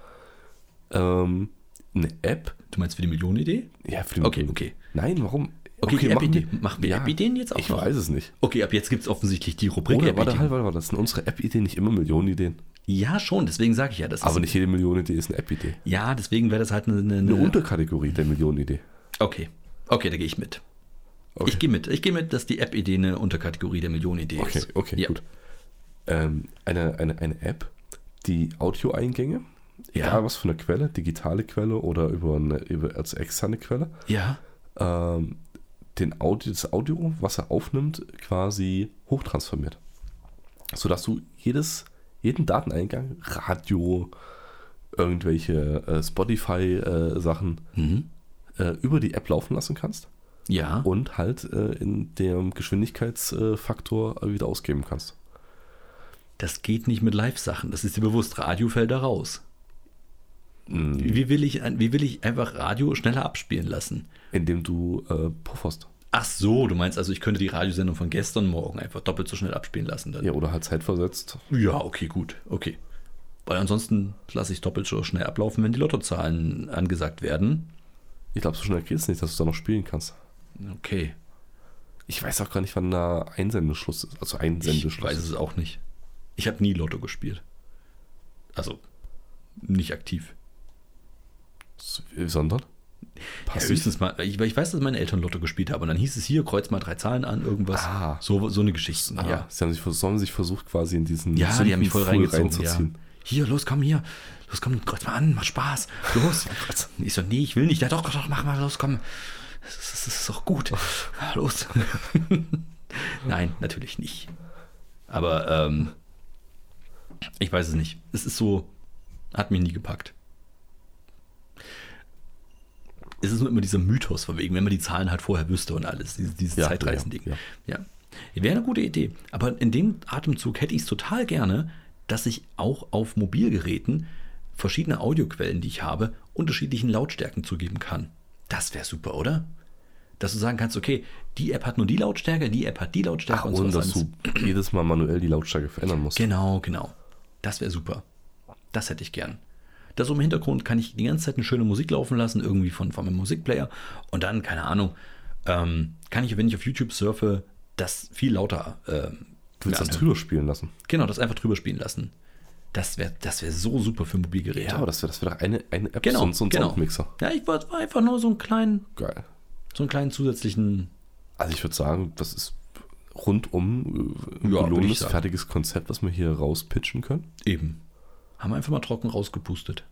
Ähm, eine App? du meinst für die Millionenidee? Ja, für die Okay, Millionen. okay. Nein, warum? Okay, die machen wir- Machen wir Ja, App-Ideen jetzt auch Ich noch? weiß es nicht. Okay, ab jetzt gibt es offensichtlich die Rubrik Oder, warte, halt, warte, warte, das sind unsere App-Ideen nicht immer Millionenideen. Ja, schon, deswegen sage ich ja, das Aber nicht jede Millionenidee ist eine App-Idee. Ja, deswegen wäre das halt eine. eine, Eine Unterkategorie der Millionenidee. okay. Okay, da gehe ich mit. Okay. Ich gehe mit. Ich gehe mit, dass die App-Idee eine Unterkategorie der Millionenidee Okay, ist. okay, ja. gut. Ähm, eine, eine, eine App, die Audioeingänge, Ja. egal was von der Quelle, digitale Quelle oder über eine über, als externe Quelle, Ja. ähm, den Audio, das Audio, was er aufnimmt, quasi hochtransformiert. Sodass du jedes, jeden Dateneingang, Radio, irgendwelche äh, Spotify-Sachen Mhm. äh, über die App laufen lassen kannst Ja. und halt äh, in dem Geschwindigkeitsfaktor äh, wieder ausgeben kannst. Das geht nicht mit Live-Sachen. Das ist dir bewusst. Radio fällt da raus. Mm, Wie will ich, wie will ich einfach Radio schneller abspielen lassen? Indem du äh, pufferst. Ach so, du meinst also, ich könnte die Radiosendung von gestern Morgen einfach doppelt so schnell abspielen lassen. Dann. Ja, oder halt zeitversetzt. Ja, okay, gut, okay. Weil ansonsten lasse ich doppelt so schnell ablaufen, wenn die Lottozahlen angesagt werden. Ich glaube, so schnell geht es nicht, dass du da noch spielen kannst. Okay, Ich weiß auch gar nicht, wann da Einsendeschluss ist. Also ich Einsendeschluss weiß ist. es auch nicht. Ich habe nie Lotto gespielt. Also, nicht aktiv. Sondern? Ja, höchstens mal, ich, ich weiß, dass meine Eltern Lotto gespielt haben. Und dann hieß es hier, kreuz mal drei Zahlen an, irgendwas. Ah. So, so eine Geschichte. Ah, Ja, Sie haben sich, haben sich versucht, quasi in diesen ja die haben mich voll reingezogen. Ja. Hier, los, komm hier. Los, komm, kreuz mal an, mach Spaß. Los. ich so, nee, ich will nicht. Ja, doch, doch, mach mal, los, komm. Das ist, das ist doch gut. Ja, los. Nein, natürlich nicht. Aber ähm, ich weiß es nicht. Es ist so, hat mich nie gepackt. Es ist nur immer dieser Mythos von wegen, wenn man die Zahlen halt vorher wüsste und alles, dieses, dieses Ja, Zeitreisending. ja, Ja. Wäre eine gute Idee. Aber in dem Atemzug hätte ich es total gerne, dass ich auch auf Mobilgeräten verschiedene Audioquellen, die ich habe, unterschiedlichen Lautstärken zugeben kann. Das wäre super, oder? Dass du sagen kannst, okay, die App hat nur die Lautstärke, die App hat die Lautstärke Ach, und ohne so dass du jedes Mal manuell die Lautstärke verändern musst. Genau, genau. Das wäre super. Das hätte ich gern. Das im Hintergrund kann ich die ganze Zeit eine schöne Musik laufen lassen, irgendwie von, von meinem Musikplayer. Und dann, keine Ahnung, ähm, kann ich, wenn ich auf YouTube surfe, das viel lauter ähm, Du willst das drüber spielen lassen. Genau, das einfach drüber spielen lassen. Das wäre das wär so super für Mobilgeräte. Ja, aber das wäre das wär doch eine, eine App, genau, so, ein- so ein genau. Soundmixer. Ja, ich wollte einfach nur so einen kleinen, Geil. so einen kleinen zusätzlichen. Also ich würde sagen, das ist rundum äh, ein Ja, würd ich gelungenes, fertiges Konzept, was wir hier rauspitchen können. Eben. Haben wir einfach mal trocken rausgepustet.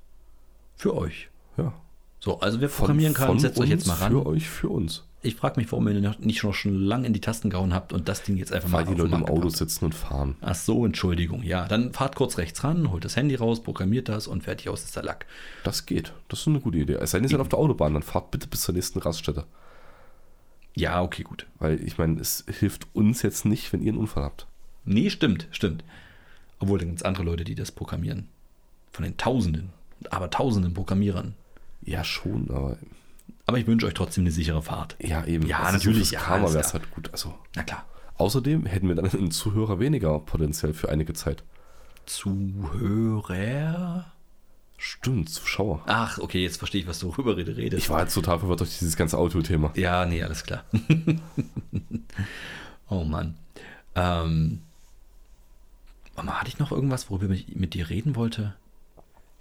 Für euch. Ja. So, also wer programmieren kann, setzt euch jetzt mal ran. Für euch, für uns. Ich frage mich, warum ihr noch- nicht schon, schon lange in die Tasten gehauen habt und das Ding jetzt einfach Weil mal die auf den Leute im Auto gebracht sitzen und fahren. Ach so, Entschuldigung. Ja, dann fahrt kurz rechts ran, holt das Handy raus, programmiert das und fertig aus ist der Lack. Das geht. Das ist eine gute Idee. Es sei denn, ihr seid auf der Autobahn, dann fahrt bitte bis zur nächsten Raststätte. Ja, okay, gut. Weil ich meine, es hilft uns jetzt nicht, wenn ihr einen Unfall habt. Nee, stimmt, stimmt. Obwohl, da gibt es andere Leute, die das programmieren. Von den Tausenden, aber Tausenden Programmierern. Ja, schon, aber Aber ich wünsche euch trotzdem eine sichere Fahrt. ja, eben. Ja, Also natürlich, ja, Karma wäre es halt gut. Also, Na klar. außerdem hätten wir dann einen Zuhörer weniger potenziell für einige Zeit. Zuhörer? Stimmt, Zuschauer. Ach, okay, jetzt verstehe ich, was du rüber redest. Ich war jetzt total verwirrt durch dieses ganze Auto-Thema. Ja, nee, alles klar. oh Mann. Ähm, mal, hatte ich noch irgendwas, worüber ich mit dir reden wollte?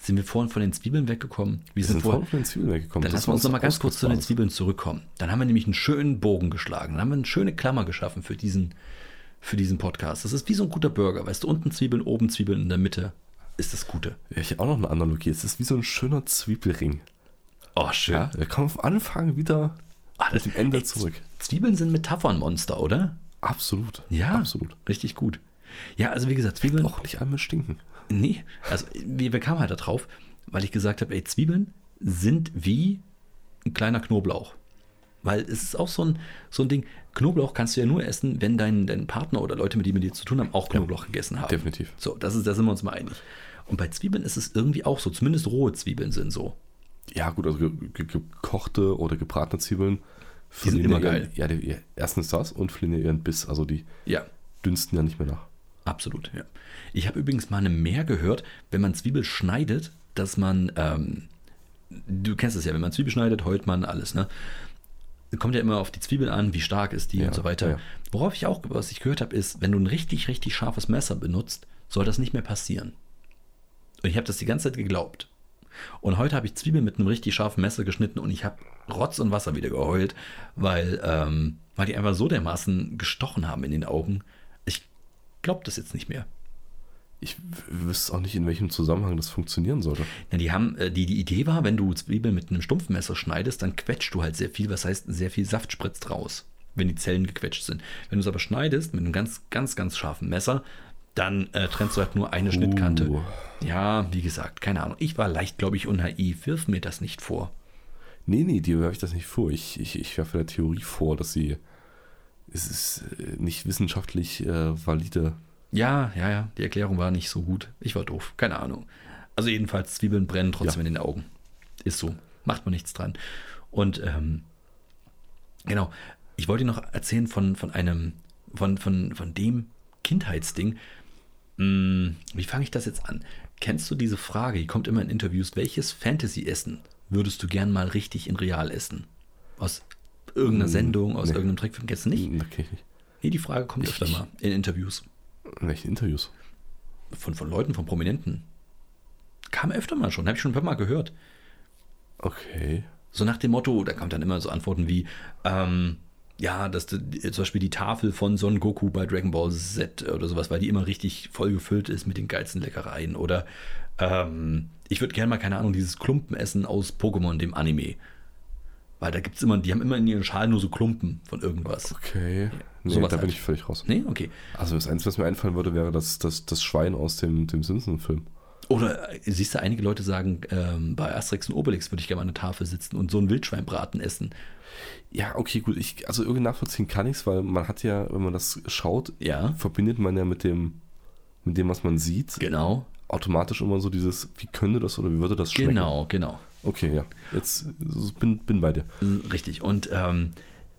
Sind wir vorhin von den Zwiebeln weggekommen? Wir Wir sind vor- vorhin von den Zwiebeln weggekommen. Dann Das lassen wir uns noch mal ganz kurz zu den. Zwiebeln zurückkommen. Dann haben wir nämlich einen schönen Bogen geschlagen. Dann haben wir eine schöne Klammer geschaffen für diesen, für diesen Podcast. Das ist wie so ein guter Burger. Weißt du, unten Zwiebeln, oben Zwiebeln, in der Mitte ist das Gute. Ja, ich habe auch noch eine Analogie. Es ist wie so ein schöner Zwiebelring. Oh, schön. Ja, wir kommen am Anfang wieder das- mit dem Ende ey, zurück. Zwiebeln sind Metaphernmonster, oder? Absolut. Ja. Absolut. Richtig gut. Ja, also wie gesagt, Zwiebeln. Auch nicht einmal stinken. Nee, also wir, wir kamen halt da drauf, weil ich gesagt habe, ey, Zwiebeln sind wie ein kleiner Knoblauch. Weil es ist auch so ein, so ein Ding, Knoblauch kannst du ja nur essen, wenn dein, dein Partner oder Leute, mit denen mit dir zu tun haben, auch Knoblauch gegessen haben. definitiv. So, das ist, da sind wir uns mal einig. Und bei Zwiebeln ist es irgendwie auch so, zumindest rohe Zwiebeln sind so. Ja, gut, also ge ge gekochte oder gebratene Zwiebeln. Die sind immer ja geil. Ihren, ja, die, erstens das und verlieren ja ihren Biss. Also die Ja, dünsten ja nicht mehr nach. Absolut, ja. Ich habe übrigens mal eine mehr gehört, wenn man Zwiebel schneidet, dass man, ähm, du kennst es ja, wenn man Zwiebel schneidet, heult man alles, ne? Kommt ja immer auf die Zwiebel an, wie stark ist die Ja, und so weiter. ja. Worauf ich auch, was ich gehört habe, ist, wenn du ein richtig, richtig scharfes Messer benutzt, soll das nicht mehr passieren. Und ich habe das die ganze Zeit geglaubt. Und heute habe ich Zwiebeln mit einem richtig scharfen Messer geschnitten und ich habe Rotz und Wasser wieder geheult, weil, ähm, weil die einfach so dermaßen gestochen haben in den Augen. Ich glaube das jetzt nicht mehr. Ich wüsste auch nicht, in welchem Zusammenhang das funktionieren sollte. Ja, die haben, äh, die, die Idee war, wenn du Zwiebeln mit einem Stumpfmesser schneidest, dann quetscht du halt sehr viel, was heißt, sehr viel Saft spritzt raus, wenn die Zellen gequetscht sind. Wenn du es aber schneidest mit einem ganz, ganz, ganz scharfen Messer, dann äh, trennst du halt nur eine Schnittkante. Uh. Ja, wie gesagt, keine Ahnung. Ich war leicht, glaube ich, unnaiv. Wirf mir das nicht vor. Nee, nee, dir werfe ich das nicht vor. Ich, ich, ich werfe der Theorie vor, dass sie. Es ist äh, nicht wissenschaftlich äh, valide. Ja, ja, ja, die Erklärung war nicht so gut. Ich war doof, keine Ahnung. Also jedenfalls, Zwiebeln brennen trotzdem in den Augen. Ist so, macht man nichts dran. Und ähm, genau, ich wollte noch erzählen von, von einem, von, von, von dem Kindheitsding. Hm, wie fange ich das jetzt an? Kennst du diese Frage, die kommt immer in Interviews, welches Fantasy-Essen würdest du gern mal richtig in real essen? Aus irgendeiner Hm, Sendung, aus nee. irgendeinem Trickfilm, kennst du nicht? Ich nicht. Nee, die Frage kommt Ich- öfter mal in Interviews In welchen Interviews? von, von Leuten, von Prominenten. Kam öfter mal schon, habe ich schon ein paar Mal gehört. Okay. So nach dem Motto, da kommt dann immer so Antworten wie, ähm, ja, dass zum Beispiel die Tafel von Son Goku bei Dragon Ball Z oder sowas, weil die immer richtig voll gefüllt ist mit den geilsten Leckereien. Oder ähm, ich würde gerne mal, keine Ahnung, dieses Klumpen essen aus Pokémon, dem Anime. Weil da gibt es immer, die haben immer in ihren Schalen nur so Klumpen von irgendwas. Okay. Nee, sowas da bin halt. ich völlig raus. Nee, okay. Also das Einzige, was mir einfallen würde, wäre das, das, das Schwein aus dem, dem Simpson-Film. Oder äh, siehst du, einige Leute sagen, ähm, bei Asterix und Obelix würde ich gerne mal an der Tafel sitzen und so einen Wildschweinbraten essen. Ja, okay, gut. Ich, also irgendwie nachvollziehen kann ich es, weil man hat ja, wenn man das schaut, Ja, verbindet man ja mit dem, mit dem, was man sieht, genau. automatisch immer so dieses, wie könnte das oder wie würde das schmecken? Genau, genau. Okay, ja. Jetzt bin, bin bei dir. Äh, Richtig. Und ähm,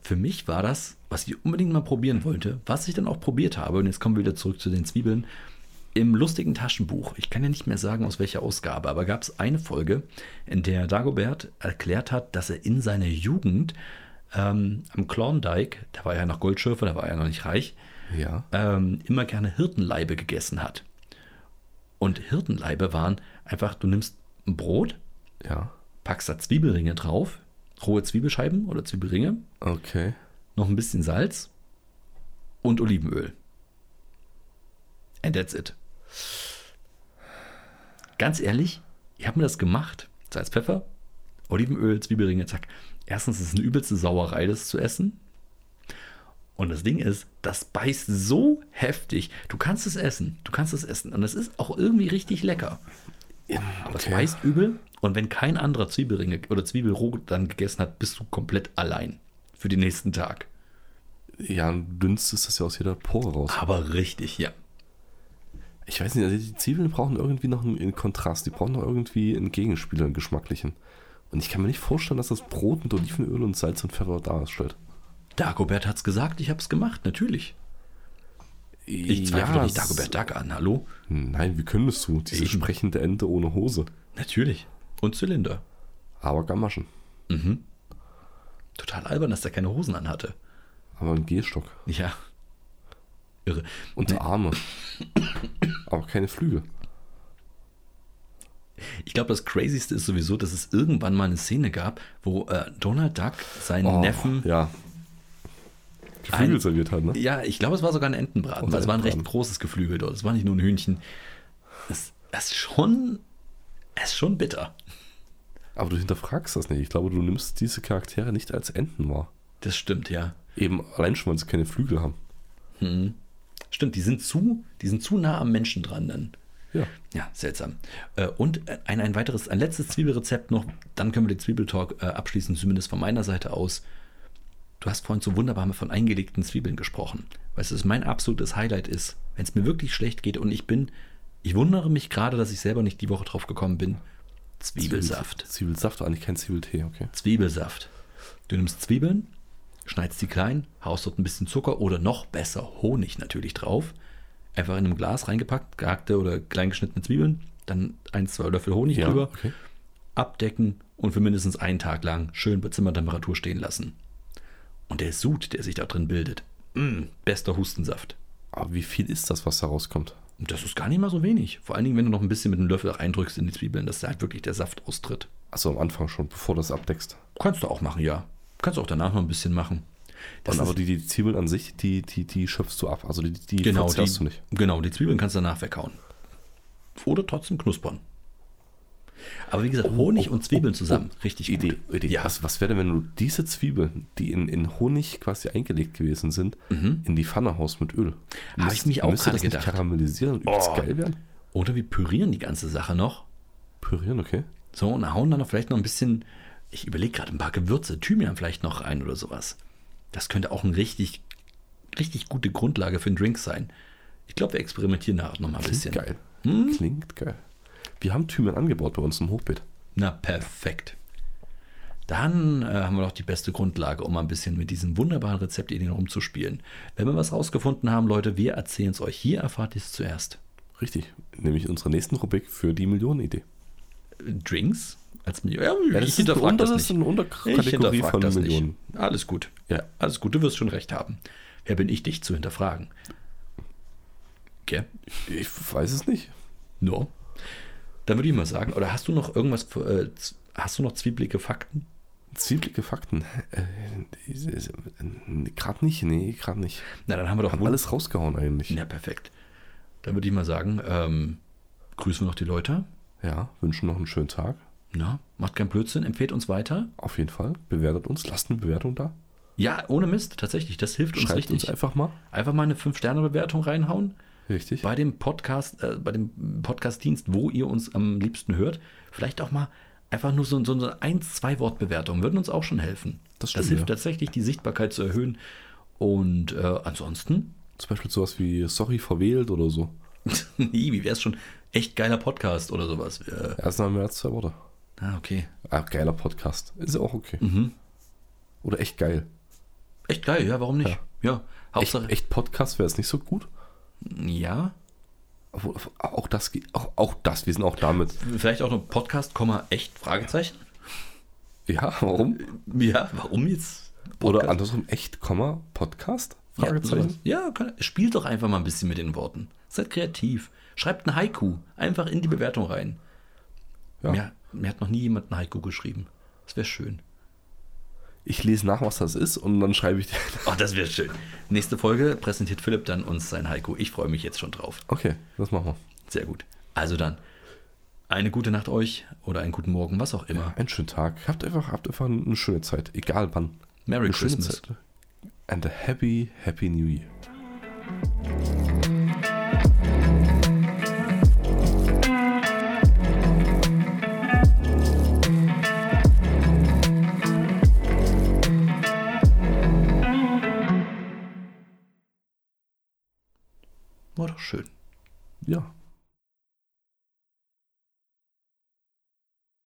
für mich war das, was ich unbedingt mal probieren wollte, was ich dann auch probiert habe, und jetzt kommen wir wieder zurück zu den Zwiebeln, im lustigen Taschenbuch. Ich kann ja nicht mehr sagen, aus welcher Ausgabe, aber gab es eine Folge, in der Dagobert erklärt hat, dass er in seiner Jugend ähm, am Klondike, da war er ja noch Goldschürfer, da war er ja noch nicht reich, Ja. ähm, immer gerne Hirtenleibe gegessen hat. Und Hirtenleibe waren einfach, du nimmst ein Brot, Ja. Packst da Zwiebelringe drauf, rohe Zwiebelscheiben oder Zwiebelringe, Okay. noch ein bisschen Salz und Olivenöl. And that's it. Ganz ehrlich, ich habe mir das gemacht. Salz, Pfeffer, Olivenöl, Zwiebelringe, zack. Erstens ist es eine übelste Sauerei, das zu essen. Und das Ding ist, das beißt so heftig. Du kannst es essen. Du kannst es essen. Und es ist auch irgendwie richtig lecker. Aber es Okay. beißt übel. Und wenn kein anderer Zwiebelringe oder Zwiebelroh dann gegessen hat, bist du komplett allein für den nächsten Tag. Ja, dünstest das ja aus jeder Pore raus. Aber richtig, ja. Ich weiß nicht, also die Zwiebeln brauchen irgendwie noch einen, einen Kontrast. Die brauchen noch irgendwie einen Gegenspieler, einen geschmacklichen. Und ich kann mir nicht vorstellen, dass das Brot mit Olivenöl und Salz und Pfeffer darstellt. Dagobert hat's gesagt, ich hab's gemacht, natürlich. Ich zweifle doch nicht Dagobert Duck an, hallo? Nein, wie könntest du? Diese Eben. sprechende Ente ohne Hose. Natürlich. Und Zylinder. Aber Gamaschen. Total albern, dass der keine Hosen anhatte. Aber ein Gehstock. Ja. Irre. Und Arme. Aber keine Flügel. Ich glaube, das Crazyste ist sowieso, dass es irgendwann mal eine Szene gab, wo äh, Donald Duck seinen Oh, Neffen. Ja. Geflügel Ein- serviert hat, ne? Ja, ich glaube, es war sogar ein Entenbraten, weil es war ein recht großes Geflügel dort. Es war nicht nur ein Hühnchen. Es es ist schon, es ist schon bitter. Aber du hinterfragst das nicht. Ich glaube, du nimmst diese Charaktere nicht als Enten wahr. Das stimmt, ja. Eben allein schon, weil sie keine Flügel haben. Stimmt, die sind zu, die sind zu nah am Menschen dran dann. Ja. Ja, seltsam. Äh, Und ein, ein weiteres, ein letztes Zwiebelrezept noch, dann können wir den Zwiebeltalk äh, abschließen, zumindest von meiner Seite aus. Du hast vorhin so wunderbar von eingelegten Zwiebeln gesprochen. Weißt du, was mein absolutes Highlight ist, wenn es mir wirklich schlecht geht und ich bin, ich wundere mich gerade, dass ich selber nicht die Woche drauf gekommen bin. Zwiebelsaft. Zwiebelsaft, eigentlich kein Zwiebeltee, okay. Zwiebelsaft. Du nimmst Zwiebeln, schneidest die klein, haust dort ein bisschen Zucker oder noch besser Honig natürlich drauf. Einfach in einem Glas reingepackt, gehackte oder kleingeschnittene Zwiebeln, dann ein, zwei Löffel Honig Ja, drüber, okay. abdecken und für mindestens einen Tag lang schön bei Zimmertemperatur stehen lassen. Und der Sud, der sich da drin bildet, mm, bester Hustensaft. Aber wie viel ist das, was da rauskommt? Und das ist gar nicht mal so wenig. Vor allen Dingen, wenn du noch ein bisschen mit einem Löffel reindrückst in die Zwiebeln, dass da halt wirklich der Saft austritt. Achso, am Anfang schon, bevor du das abdeckst. Kannst du auch machen, ja. Kannst du auch danach noch ein bisschen machen. Das Und aber die, die Zwiebeln an sich, die, die, die schöpfst du ab. Also die, die genau, die, du nicht. genau, die Zwiebeln kannst du danach weghauen. Oder trotzdem knuspern. Aber wie gesagt, Honig oh, und Zwiebeln oh, zusammen, richtig Idee, gut. Idee. Ja, Was, was wäre denn, wenn du diese Zwiebeln, die in, in Honig quasi eingelegt gewesen sind, in die Pfanne haust mit Öl? Mhm. Hab ich mich auch müsste gerade das nicht gedacht. karamellisieren und Oh. geil werden? oder wir pürieren die ganze Sache noch. Pürieren, okay. So, und hauen dann noch vielleicht noch ein bisschen, ich überlege gerade, ein paar Gewürze, Thymian vielleicht noch rein oder sowas. Das könnte auch eine richtig, richtig gute Grundlage für einen Drink sein. Ich glaube, wir experimentieren nachher noch mal ein Klingt bisschen. geil. Hm? Klingt geil. Wir haben Thymian angebaut bei uns im Hochbeet. Na, perfekt. Dann äh, haben wir noch die beste Grundlage, um mal ein bisschen mit diesen wunderbaren Rezeptideen rumzuspielen. Wenn wir was rausgefunden haben, Leute, wir erzählen es euch. Hier erfahrt ihr es zuerst. Richtig. Nämlich unsere nächsten Rubrik für die Millionenidee. Drinks als Million. Ja, Ja, ich das ist, das das ist eine Ich Unterkategorie von das Millionen. nicht. Alles gut. Ja. Alles gut, du wirst schon recht haben. Wer bin ich, dich zu hinterfragen? Okay. Ich weiß es nicht. No. Dann würde ich mal sagen, oder hast du noch irgendwas, äh, hast du noch zwiebelige Fakten? Zwieblige Fakten. Äh, gerade nicht, nee, gerade nicht. Na, dann haben wir doch Haben alles rausgehauen eigentlich. Ja, perfekt. Dann würde ich mal sagen, ähm, grüßen wir noch die Leute. Ja, wünschen noch einen schönen Tag. Na, macht keinen Blödsinn, empfehlt uns weiter. Auf jeden Fall. Bewertet uns, lasst eine Bewertung da. Ja, ohne Mist, tatsächlich, das hilft uns Schreibt richtig. uns einfach mal. Einfach mal eine 5-Sterne-Bewertung reinhauen. Richtig. bei dem Podcast, äh, bei dem Podcast-Dienst, wo ihr uns am liebsten hört, vielleicht auch mal einfach nur so, so eine ein, zwei Wortbewertung würden uns auch schon helfen. Das stimmt, hilft ja. tatsächlich, die Sichtbarkeit zu erhöhen. Und äh, ansonsten, Zum Beispiel sowas wie Sorry verwählt oder so. nie, wie wäre es schon? Echt geiler Podcast oder sowas. Äh, Erst noch mehr als zwei Worte. ah, okay. Ah, geiler Podcast. Ist ja auch okay. Mhm. Oder echt geil. Echt geil, ja, warum nicht? Ja, Echt, Hauptsache. echt Podcast wäre es nicht so gut. Ja, Auch das, auch, auch das, wir sind auch damit. vielleicht auch noch Podcast, Komma, echt? Fragezeichen? Ja, warum? Ja, warum jetzt? Oder Podcast? andersrum, echt, Komma, Podcast? Ja, Fragezeichen. Ja, kann, spielt doch einfach mal ein bisschen mit den Worten. Seid kreativ. Schreibt ein Haiku einfach in die Bewertung rein. Ja. Mir, mir hat noch nie jemand ein Haiku geschrieben. Das wäre schön. Ich lese nach, was das ist und dann schreibe ich dir. Oh, das wäre schön. Nächste Folge präsentiert Philipp dann uns sein Haiku. Ich freue mich jetzt schon drauf. Okay, das machen wir. Sehr gut. Also dann, eine gute Nacht euch oder einen guten Morgen, was auch immer. Einen schönen Tag. Habt einfach, habt einfach eine schöne Zeit, egal wann. Merry Eine Christmas. And a happy, happy New Year. War doch schön. Ja,